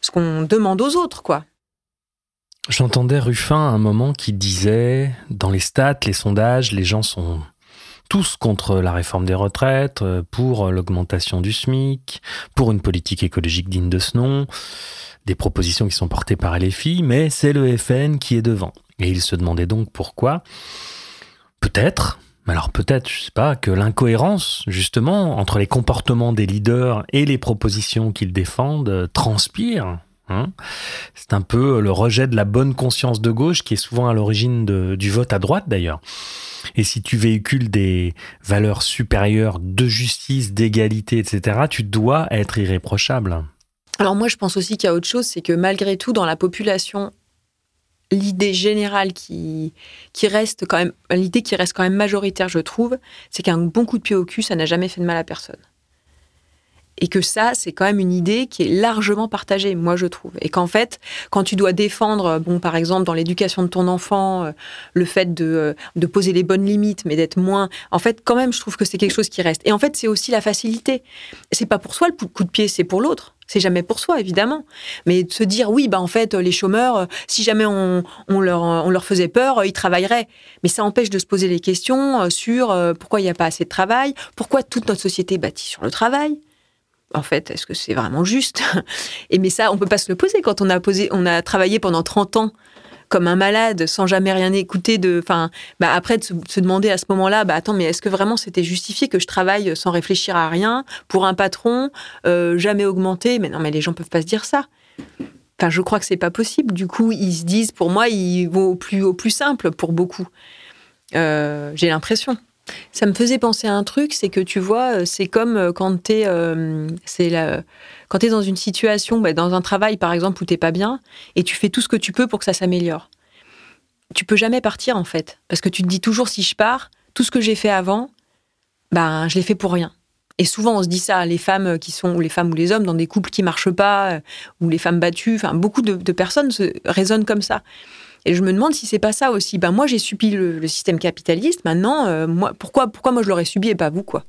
ce qu'on demande aux autres, quoi. J'entendais Ruffin à un moment qui disait, dans les stats, les sondages, les gens sont tous contre la réforme des retraites, euh, pour l'augmentation du SMIC, pour une politique écologique digne de ce nom, des propositions qui sont portées par LFI, mais c'est le FN qui est devant. Et il se demandait donc pourquoi. Peut-être, alors peut-être, je sais pas, que l'incohérence, justement, entre les comportements des leaders et les propositions qu'ils défendent euh, transpire Hein. c'est un peu le rejet de la bonne conscience de gauche qui est souvent à l'origine du vote à droite d'ailleurs. Et si tu véhicules des valeurs supérieures de justice, d'égalité, etc., tu dois être irréprochable. Alors moi je pense aussi qu'il y a autre chose, c'est que malgré tout dans la population, l'idée générale qui, qui reste quand même, l'idée qui reste quand même majoritaire, je trouve, c'est qu'un bon coup de pied au cul, ça n'a jamais fait de mal à personne. Et que ça, c'est quand même une idée qui est largement partagée, moi je trouve. Et qu'en fait, quand tu dois défendre, bon, par exemple, dans l'éducation de ton enfant, euh, le fait de, euh, de poser les bonnes limites, mais d'être moins. En fait, quand même, je trouve que c'est quelque chose qui reste. Et en fait, c'est aussi la facilité. C'est pas pour soi le coup de pied, c'est pour l'autre. C'est jamais pour soi, évidemment. Mais de se dire, oui, bah en fait, les chômeurs, euh, si jamais on, on, leur, on leur faisait peur, ils travailleraient. Mais ça empêche de se poser les questions sur pourquoi il n'y a pas assez de travail, pourquoi toute notre société est bâtie sur le travail en fait, est-ce que c'est vraiment juste? Et mais ça, on peut pas se le poser quand on a posé, on a travaillé pendant 30 ans comme un malade sans jamais rien écouter de enfin bah après de se, demander à ce moment-là bah attends mais est-ce que vraiment c'était justifié que je travaille sans réfléchir à rien pour un patron euh, jamais augmenté? Mais non mais les gens peuvent pas se dire ça Enfin, je crois que c'est pas possible. Du coup, ils se disent, pour moi, ils vont au plus, au plus simple pour beaucoup. Euh, j'ai l'impression. Ça me faisait penser à un truc, c'est que tu vois, euh, c'est comme euh, quand tu es, es dans une situation, bah, dans un travail par exemple où t'es pas bien, et tu fais tout ce que tu peux pour que ça s'améliore. Tu peux jamais partir en fait, parce que tu te dis toujours si je pars, tout ce que j'ai fait avant, ben je l'ai fait pour rien. Et souvent, on se dit ça, les femmes qui sont, ou les femmes ou les hommes, dans des couples qui marchent pas, ou les femmes battues, enfin, beaucoup de, personnes se, raisonnent comme ça. Et je me demande si c'est pas ça aussi. Ben, moi, j'ai subi le, système capitaliste, maintenant, euh, moi, pourquoi, pourquoi moi je l'aurais subi et pas vous, quoi?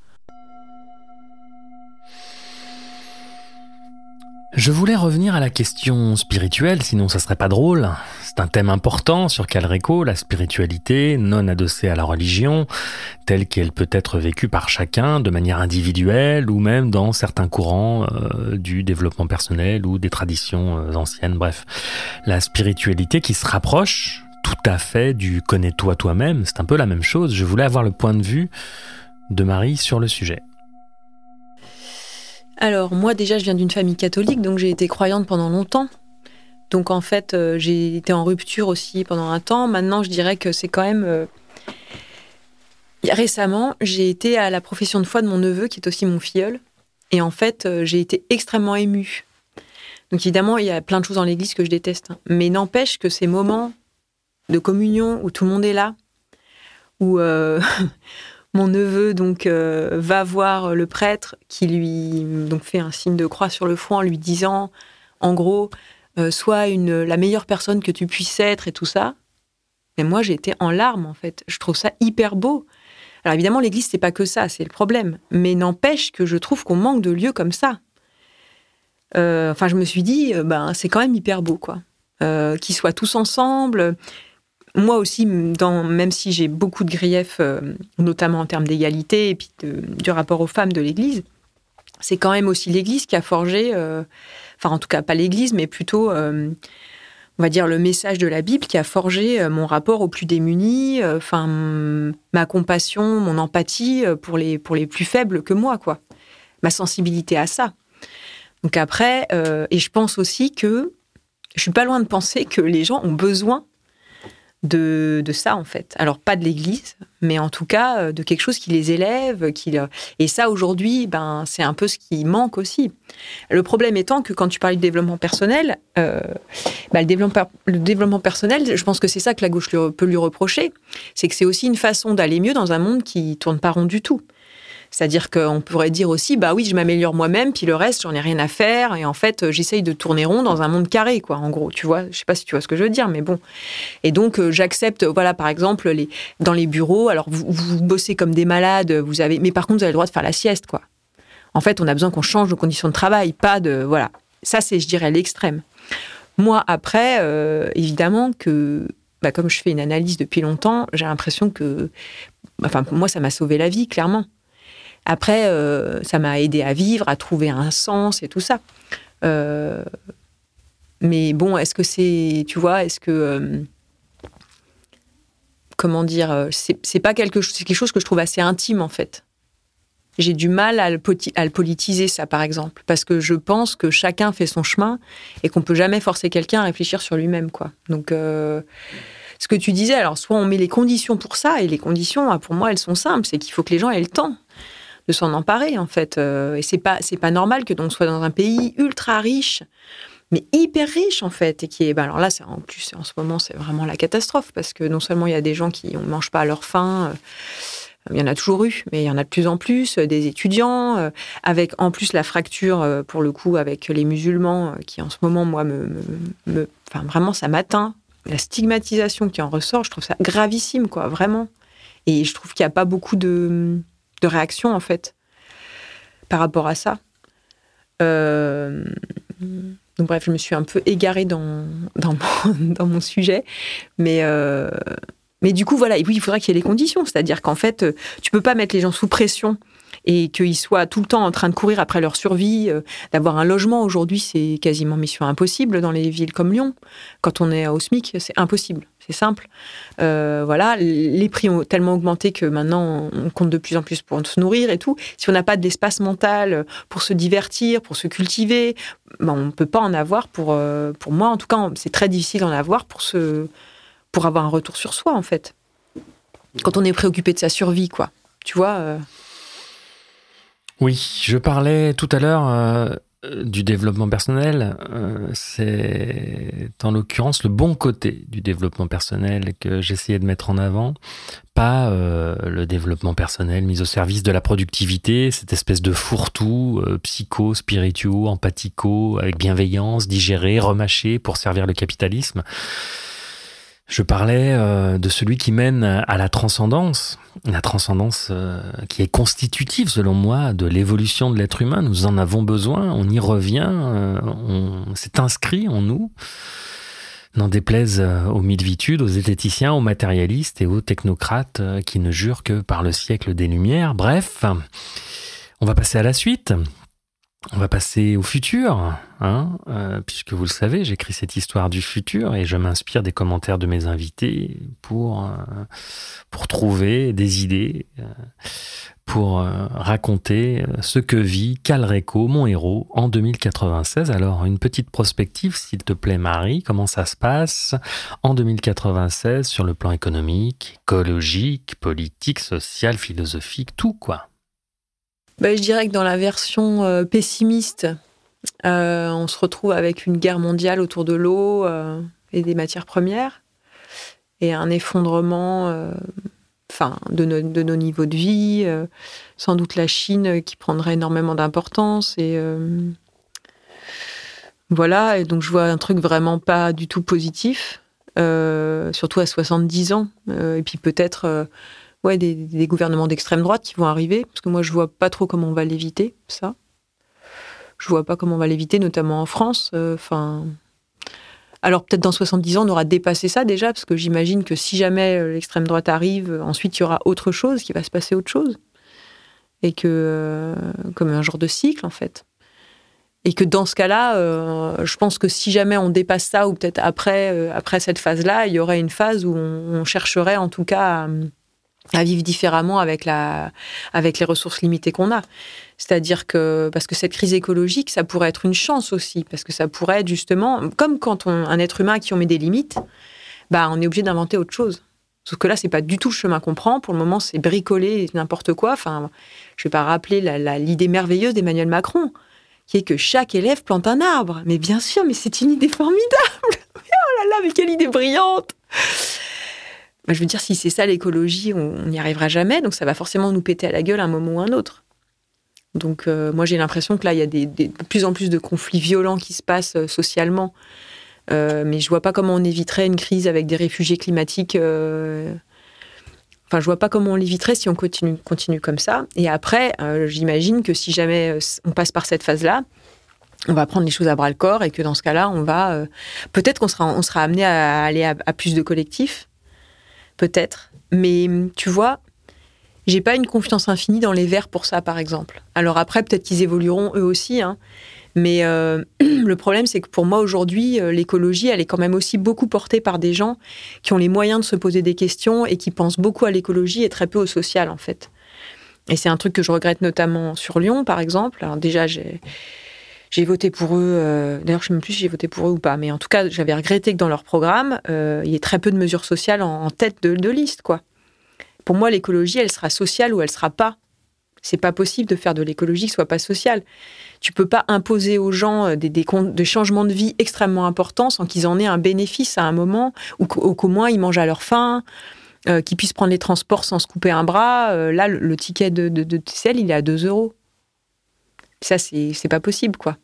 Je voulais revenir à la question spirituelle, sinon ça serait pas drôle. C'est un thème important sur Calreco, la spiritualité non adossée à la religion, telle qu'elle peut être vécue par chacun de manière individuelle ou même dans certains courants euh, du développement personnel ou des traditions euh, anciennes, bref. La spiritualité qui se rapproche tout à fait du connais-toi toi-même, c'est un peu la même chose. Je voulais avoir le point de vue de Marie sur le sujet. Alors moi déjà je viens d'une famille catholique, donc j'ai été croyante pendant longtemps. Donc en fait euh, j'ai été en rupture aussi pendant un temps. Maintenant je dirais que c'est quand même... Euh, récemment j'ai été à la profession de foi de mon neveu qui est aussi mon filleul. Et en fait euh, j'ai été extrêmement émue. Donc évidemment il y a plein de choses dans l'église que je déteste. Hein. Mais n'empêche que ces moments de communion où tout le monde est là, où... Mon neveu donc euh, va voir le prêtre qui lui donc fait un signe de croix sur le front en lui disant en gros euh, sois une la meilleure personne que tu puisses être et tout ça. Mais moi j'ai été en larmes en fait. Je trouve ça hyper beau. Alors évidemment l'église c'est pas que ça, c'est le problème. Mais n'empêche que je trouve qu'on manque de lieux comme ça. Euh, enfin je me suis dit ben c'est quand même hyper beau quoi. qu'ils soient tous ensemble, moi aussi, même si j'ai beaucoup de griefs, euh, notamment en termes d'égalité et puis du rapport aux femmes de l'Église, c'est quand même aussi l'Église qui a forgé, euh, enfin en tout cas pas l'Église, mais plutôt, euh, on va dire, le message de la Bible qui a forgé mon rapport aux plus démunis, enfin ma compassion, mon empathie pour les, pour les plus faibles que moi, quoi. Ma sensibilité à ça. Donc après, et je pense aussi que je suis pas loin de penser que les gens ont besoin de, ça, en fait. Alors, pas de l'Église, mais en tout cas, euh, de quelque chose qui les élève. Qui, et ça, aujourd'hui, ben, c'est un peu ce qui manque aussi. Le problème étant que quand tu parles du développement personnel, euh, ben, le, développement, le développement personnel, je pense que c'est ça que la gauche peut lui reprocher, c'est que c'est aussi une façon d'aller mieux dans un monde qui tourne pas rond du tout. C'est-à-dire qu'on pourrait dire aussi, bah oui, je m'améliore moi-même, puis le reste, j'en ai rien à faire. Et en fait, j'essaye de tourner rond dans un monde carré, quoi, en gros. Tu vois, je sais pas si tu vois ce que je veux dire, mais bon. Et donc, euh, j'accepte, voilà, par exemple, les, dans les bureaux, alors vous, vous bossez comme des malades, vous avez, mais par contre, vous avez le droit de faire la sieste, quoi. En fait, on a besoin qu'on change nos conditions de travail, pas de, voilà. Ça, c'est, je dirais, l'extrême. Moi, après, euh, évidemment que, bah, comme je fais une analyse depuis longtemps, j'ai l'impression que, enfin, moi, ça m'a sauvé la vie, clairement. Après, euh, ça m'a aidé à vivre, à trouver un sens et tout ça. Euh, mais bon, est-ce que c'est, tu vois, est-ce que euh, comment dire, c'est pas quelque chose, c'est quelque chose que je trouve assez intime en fait. J'ai du mal à le, à le, politiser ça, par exemple, parce que je pense que chacun fait son chemin et qu'on peut jamais forcer quelqu'un à réfléchir sur lui-même, quoi. Donc ce que tu disais, alors soit on met les conditions pour ça, et les conditions, ah, pour moi, elles sont simples, c'est qu'il faut que les gens aient le temps de s'en emparer en fait. Euh, et c'est pas c'est pas normal que l'on soit dans un pays ultra riche, mais hyper riche en fait, et qui est. Ben alors là, c'est en plus en ce moment c'est vraiment la catastrophe parce que non seulement il y a des gens qui ne mangent pas à leur faim. Euh, il y en a toujours eu, mais il y en a de plus en plus, euh, des étudiants, avec en plus la fracture, pour le coup, avec les musulmans, qui en ce moment, moi, me, vraiment, ça m'atteint. La stigmatisation qui en ressort, je trouve ça gravissime, quoi, vraiment. Et je trouve qu'il n'y a pas beaucoup de, de réaction en fait par rapport à ça. Euh, donc bref, je me suis un peu égarée dans, dans, mon, dans mon sujet, mais, euh, mais du coup voilà, oui, il faudra qu'il y ait les conditions, c'est-à-dire qu'en fait, tu peux pas mettre les gens sous pression et qu'ils soient tout le temps en train de courir après leur survie, euh, d'avoir un logement aujourd'hui, c'est quasiment mission impossible dans les villes comme Lyon. Quand on est au SMIC, c'est impossible. C'est simple. Euh, voilà, les prix ont tellement augmenté que maintenant on compte de plus en plus pour se nourrir et tout. Si on n'a pas de l'espace mental pour se divertir, pour se cultiver, ben on ne peut pas en avoir pour, euh, pour moi. En tout cas, c'est très difficile d'en avoir pour, se, pour avoir un retour sur soi, en fait. Quand on est préoccupé de sa survie, quoi. Tu vois. Oui, je parlais tout à l'heure euh, du développement personnel, euh, c'est en l'occurrence le bon côté du développement personnel que j'essayais de mettre en avant, pas euh, le développement personnel mis au service de la productivité, cette espèce de fourre-tout psycho, spirituo, empathico, avec bienveillance, digéré, remâché pour servir le capitalisme. Je parlais euh, de celui qui mène à la transcendance, la transcendance euh, qui est constitutive selon moi de l'évolution de l'être humain. Nous en avons besoin, on y revient, euh, on s'est inscrit en nous. N'en déplaise aux midvitudes, aux zététiciens, aux matérialistes et aux technocrates qui ne jurent que par le siècle des Lumières. Bref, on va passer à la suite. On va passer au futur, hein, euh, puisque vous le savez, j'écris cette histoire du futur et je m'inspire des commentaires de mes invités pour, euh, pour trouver des idées, euh, pour raconter ce que vit Calreco, mon héros, en 2096. Alors, une petite prospective, s'il te plaît, Marie, comment ça se passe en 2096 sur le plan économique, écologique, politique, social, philosophique, tout quoi bah, je dirais que dans la version euh, pessimiste, euh, on se retrouve avec une guerre mondiale autour de l'eau euh, et des matières premières et un effondrement de, de, nos niveaux de vie, sans doute la Chine qui prendrait énormément d'importance et voilà, et donc je vois un truc vraiment pas du tout positif, surtout à 70 ans, et puis peut-être ouais, des, gouvernements d'extrême droite qui vont arriver, parce que moi je vois pas trop comment on va l'éviter, ça. Je vois pas comment on va l'éviter, notamment en France. Euh, enfin. alors peut-être dans 70 ans, on aura dépassé ça déjà, parce que j'imagine que si jamais euh, l'extrême droite arrive, euh, ensuite il y aura autre chose, qui va se passer autre chose. Et que, comme un genre de cycle, en fait. Et que dans ce cas-là, je pense que si jamais on dépasse ça, ou peut-être après, après cette phase-là, il y aurait une phase où on, chercherait en tout cas à vivre différemment avec, la, avec les ressources limitées qu'on a. C'est-à-dire que, parce que cette crise écologique, ça pourrait être une chance aussi, parce que ça pourrait être justement, comme quand on, un être humain qui on met des limites, bah, on est obligé d'inventer autre chose. Sauf que là, c'est pas du tout le chemin qu'on prend. Pour le moment, c'est bricoler n'importe quoi. Enfin, je vais pas rappeler l'idée merveilleuse d'Emmanuel Macron, qui est que chaque élève plante un arbre. Mais bien sûr, mais c'est une idée formidable. oh là là, mais quelle idée brillante bah, je veux dire, si c'est ça l'écologie, on n'y arrivera jamais. Donc ça va forcément nous péter à la gueule un moment ou un autre. Donc euh, moi j'ai l'impression que là il y a de plus en plus de conflits violents qui se passent euh, socialement. Euh, mais je vois pas comment on éviterait une crise avec des réfugiés climatiques. Enfin, je vois pas comment on l'éviterait si on continue, comme ça. Et après, j'imagine que si jamais on passe par cette phase-là, on va prendre les choses à bras le corps et que dans ce cas-là, on va peut-être qu'on sera, on sera amené à aller à plus de collectifs peut-être. Mais tu vois, j'ai pas une confiance infinie dans les verts pour ça, par exemple. Alors après, peut-être qu'ils évolueront eux aussi, hein. Mais euh, le problème, c'est que pour moi, aujourd'hui, euh, l'écologie, elle est quand même aussi beaucoup portée par des gens qui ont les moyens de se poser des questions et qui pensent beaucoup à l'écologie et très peu au social, en fait. Et c'est un truc que je regrette notamment sur Lyon, par exemple. Alors déjà, j'ai j'ai voté pour eux. Euh, d'ailleurs, je ne sais même plus si j'ai voté pour eux ou pas. Mais en tout cas, j'avais regretté que dans leur programme, euh, il y ait très peu de mesures sociales en, tête de, liste. quoi. Pour moi, l'écologie, elle sera sociale ou elle sera pas. C'est pas possible de faire de l'écologie qui soit pas sociale. Tu peux pas imposer aux gens euh, des, changements de vie extrêmement importants sans qu'ils en aient un bénéfice à un moment ou qu'au moins ils mangent à leur faim. qu'ils puissent prendre les transports sans se couper un bras. là, le, ticket de, de, de il est à 2 euros. Ça, c'est pas possible, quoi.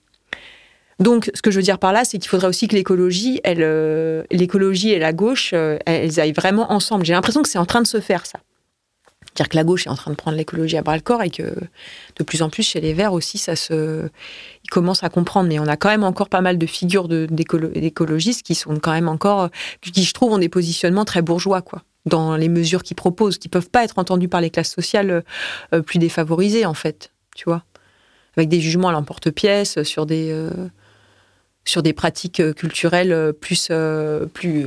Donc, ce que je veux dire par là, c'est qu'il faudrait aussi que l'écologie, elle, euh, l'écologie et la gauche, euh, elles aillent vraiment ensemble. J'ai l'impression que c'est en train de se faire ça. C'est-à-dire que la gauche est en train de prendre l'écologie à bras le corps et que de plus en plus chez les Verts aussi, ça se, ils commencent à comprendre. Mais on a quand même encore pas mal de figures d'écologistes qui sont quand même encore, qui je trouve ont des positionnements très bourgeois, quoi. dans les mesures qu'ils proposent, qui peuvent pas être entendues par les classes sociales plus défavorisées, en fait, tu vois, avec des jugements à l'emporte-pièce sur des sur des pratiques culturelles plus plus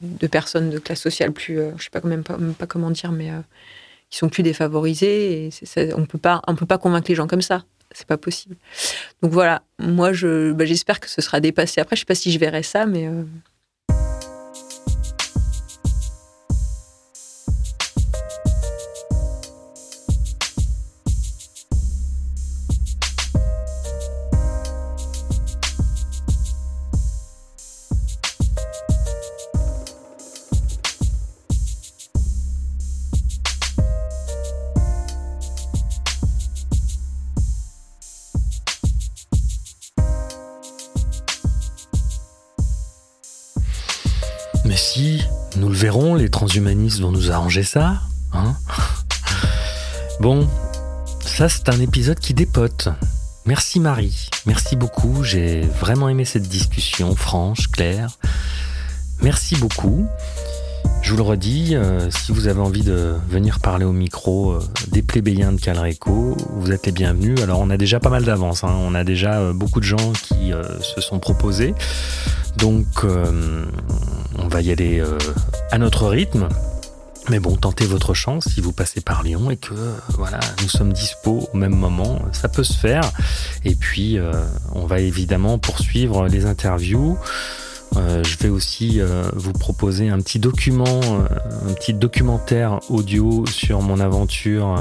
de, personnes de classe sociale plus, je sais pas pas, même pas comment dire, mais qui sont plus défavorisés. Et on peut pas, on peut pas convaincre les gens comme ça. C'est pas possible. Donc voilà, moi, je, bah, j'espère que ce sera dépassé. Après, je sais pas si je verrai ça, mais transhumanistes vont nous arranger ça. Hein bon, ça c'est un épisode qui dépote. Merci Marie, merci beaucoup, j'ai vraiment aimé cette discussion franche, claire. Merci beaucoup. Je vous le redis, euh, si vous avez envie de venir parler au micro euh, des plébéiens de Calreco, vous êtes les bienvenus. Alors on a déjà pas mal d'avance, hein. on a déjà euh, beaucoup de gens qui se sont proposés. Donc on va y aller à notre rythme. Mais bon, tentez votre chance si vous passez par Lyon et que voilà, nous sommes dispo au même moment, ça peut se faire. Et puis, on va évidemment poursuivre les interviews. Euh, je vais aussi euh, vous proposer un petit document, euh, un petit documentaire audio sur mon aventure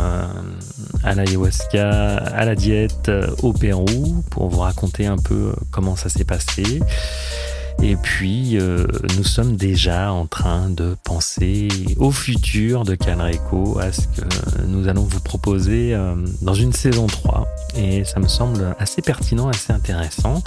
à l'ayahuasca, à la diète au Pérou, pour vous raconter un peu comment ça s'est passé. Et puis, euh, nous sommes déjà en train de penser au futur de Canreco, à ce que nous allons vous proposer euh, dans une saison 3. Et ça me semble assez pertinent, assez intéressant.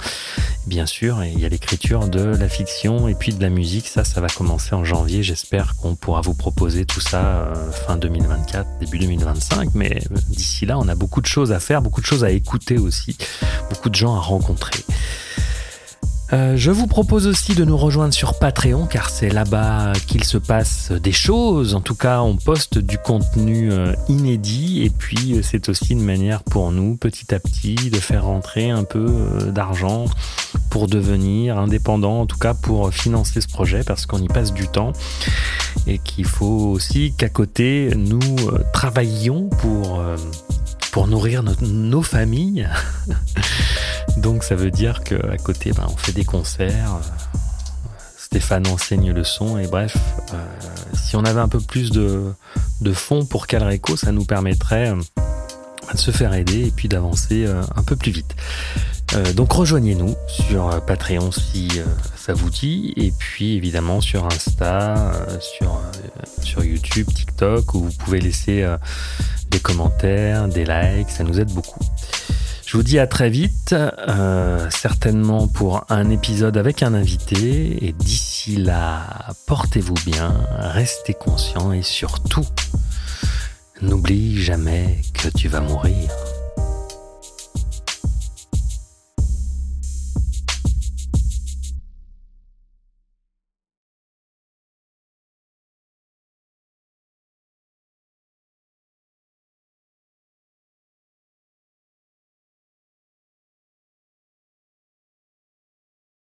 Bien sûr, il y a l'écriture de la fiction et puis de la musique. Ça, ça va commencer en janvier. J'espère qu'on pourra vous proposer tout ça euh, fin 2024, début 2025. Mais d'ici là, on a beaucoup de choses à faire, beaucoup de choses à écouter aussi, beaucoup de gens à rencontrer. Euh, je vous propose aussi de nous rejoindre sur Patreon car c'est là-bas qu'il se passe des choses. En tout cas, on poste du contenu euh, inédit et puis euh, c'est aussi une manière pour nous petit à petit de faire rentrer un peu d'argent pour devenir indépendant, en tout cas pour financer ce projet parce qu'on y passe du temps et qu'il faut aussi qu'à côté nous travaillions pour pour nourrir nos familles. Donc ça veut dire qu'à côté, ben, on fait des concerts. Stéphane enseigne le son et bref, euh, si on avait un peu plus de, de fonds pour Calreco, ça nous permettrait euh, de se faire aider et puis d'avancer euh, un peu plus vite. Donc rejoignez-nous sur Patreon si ça vous dit et puis évidemment sur Insta, sur, sur YouTube, TikTok où vous pouvez laisser des commentaires, des likes, ça nous aide beaucoup. Je vous dis à très vite, euh, certainement pour un épisode avec un invité. Et d'ici là, portez-vous bien, restez conscients et surtout, n'oublie jamais que tu vas mourir.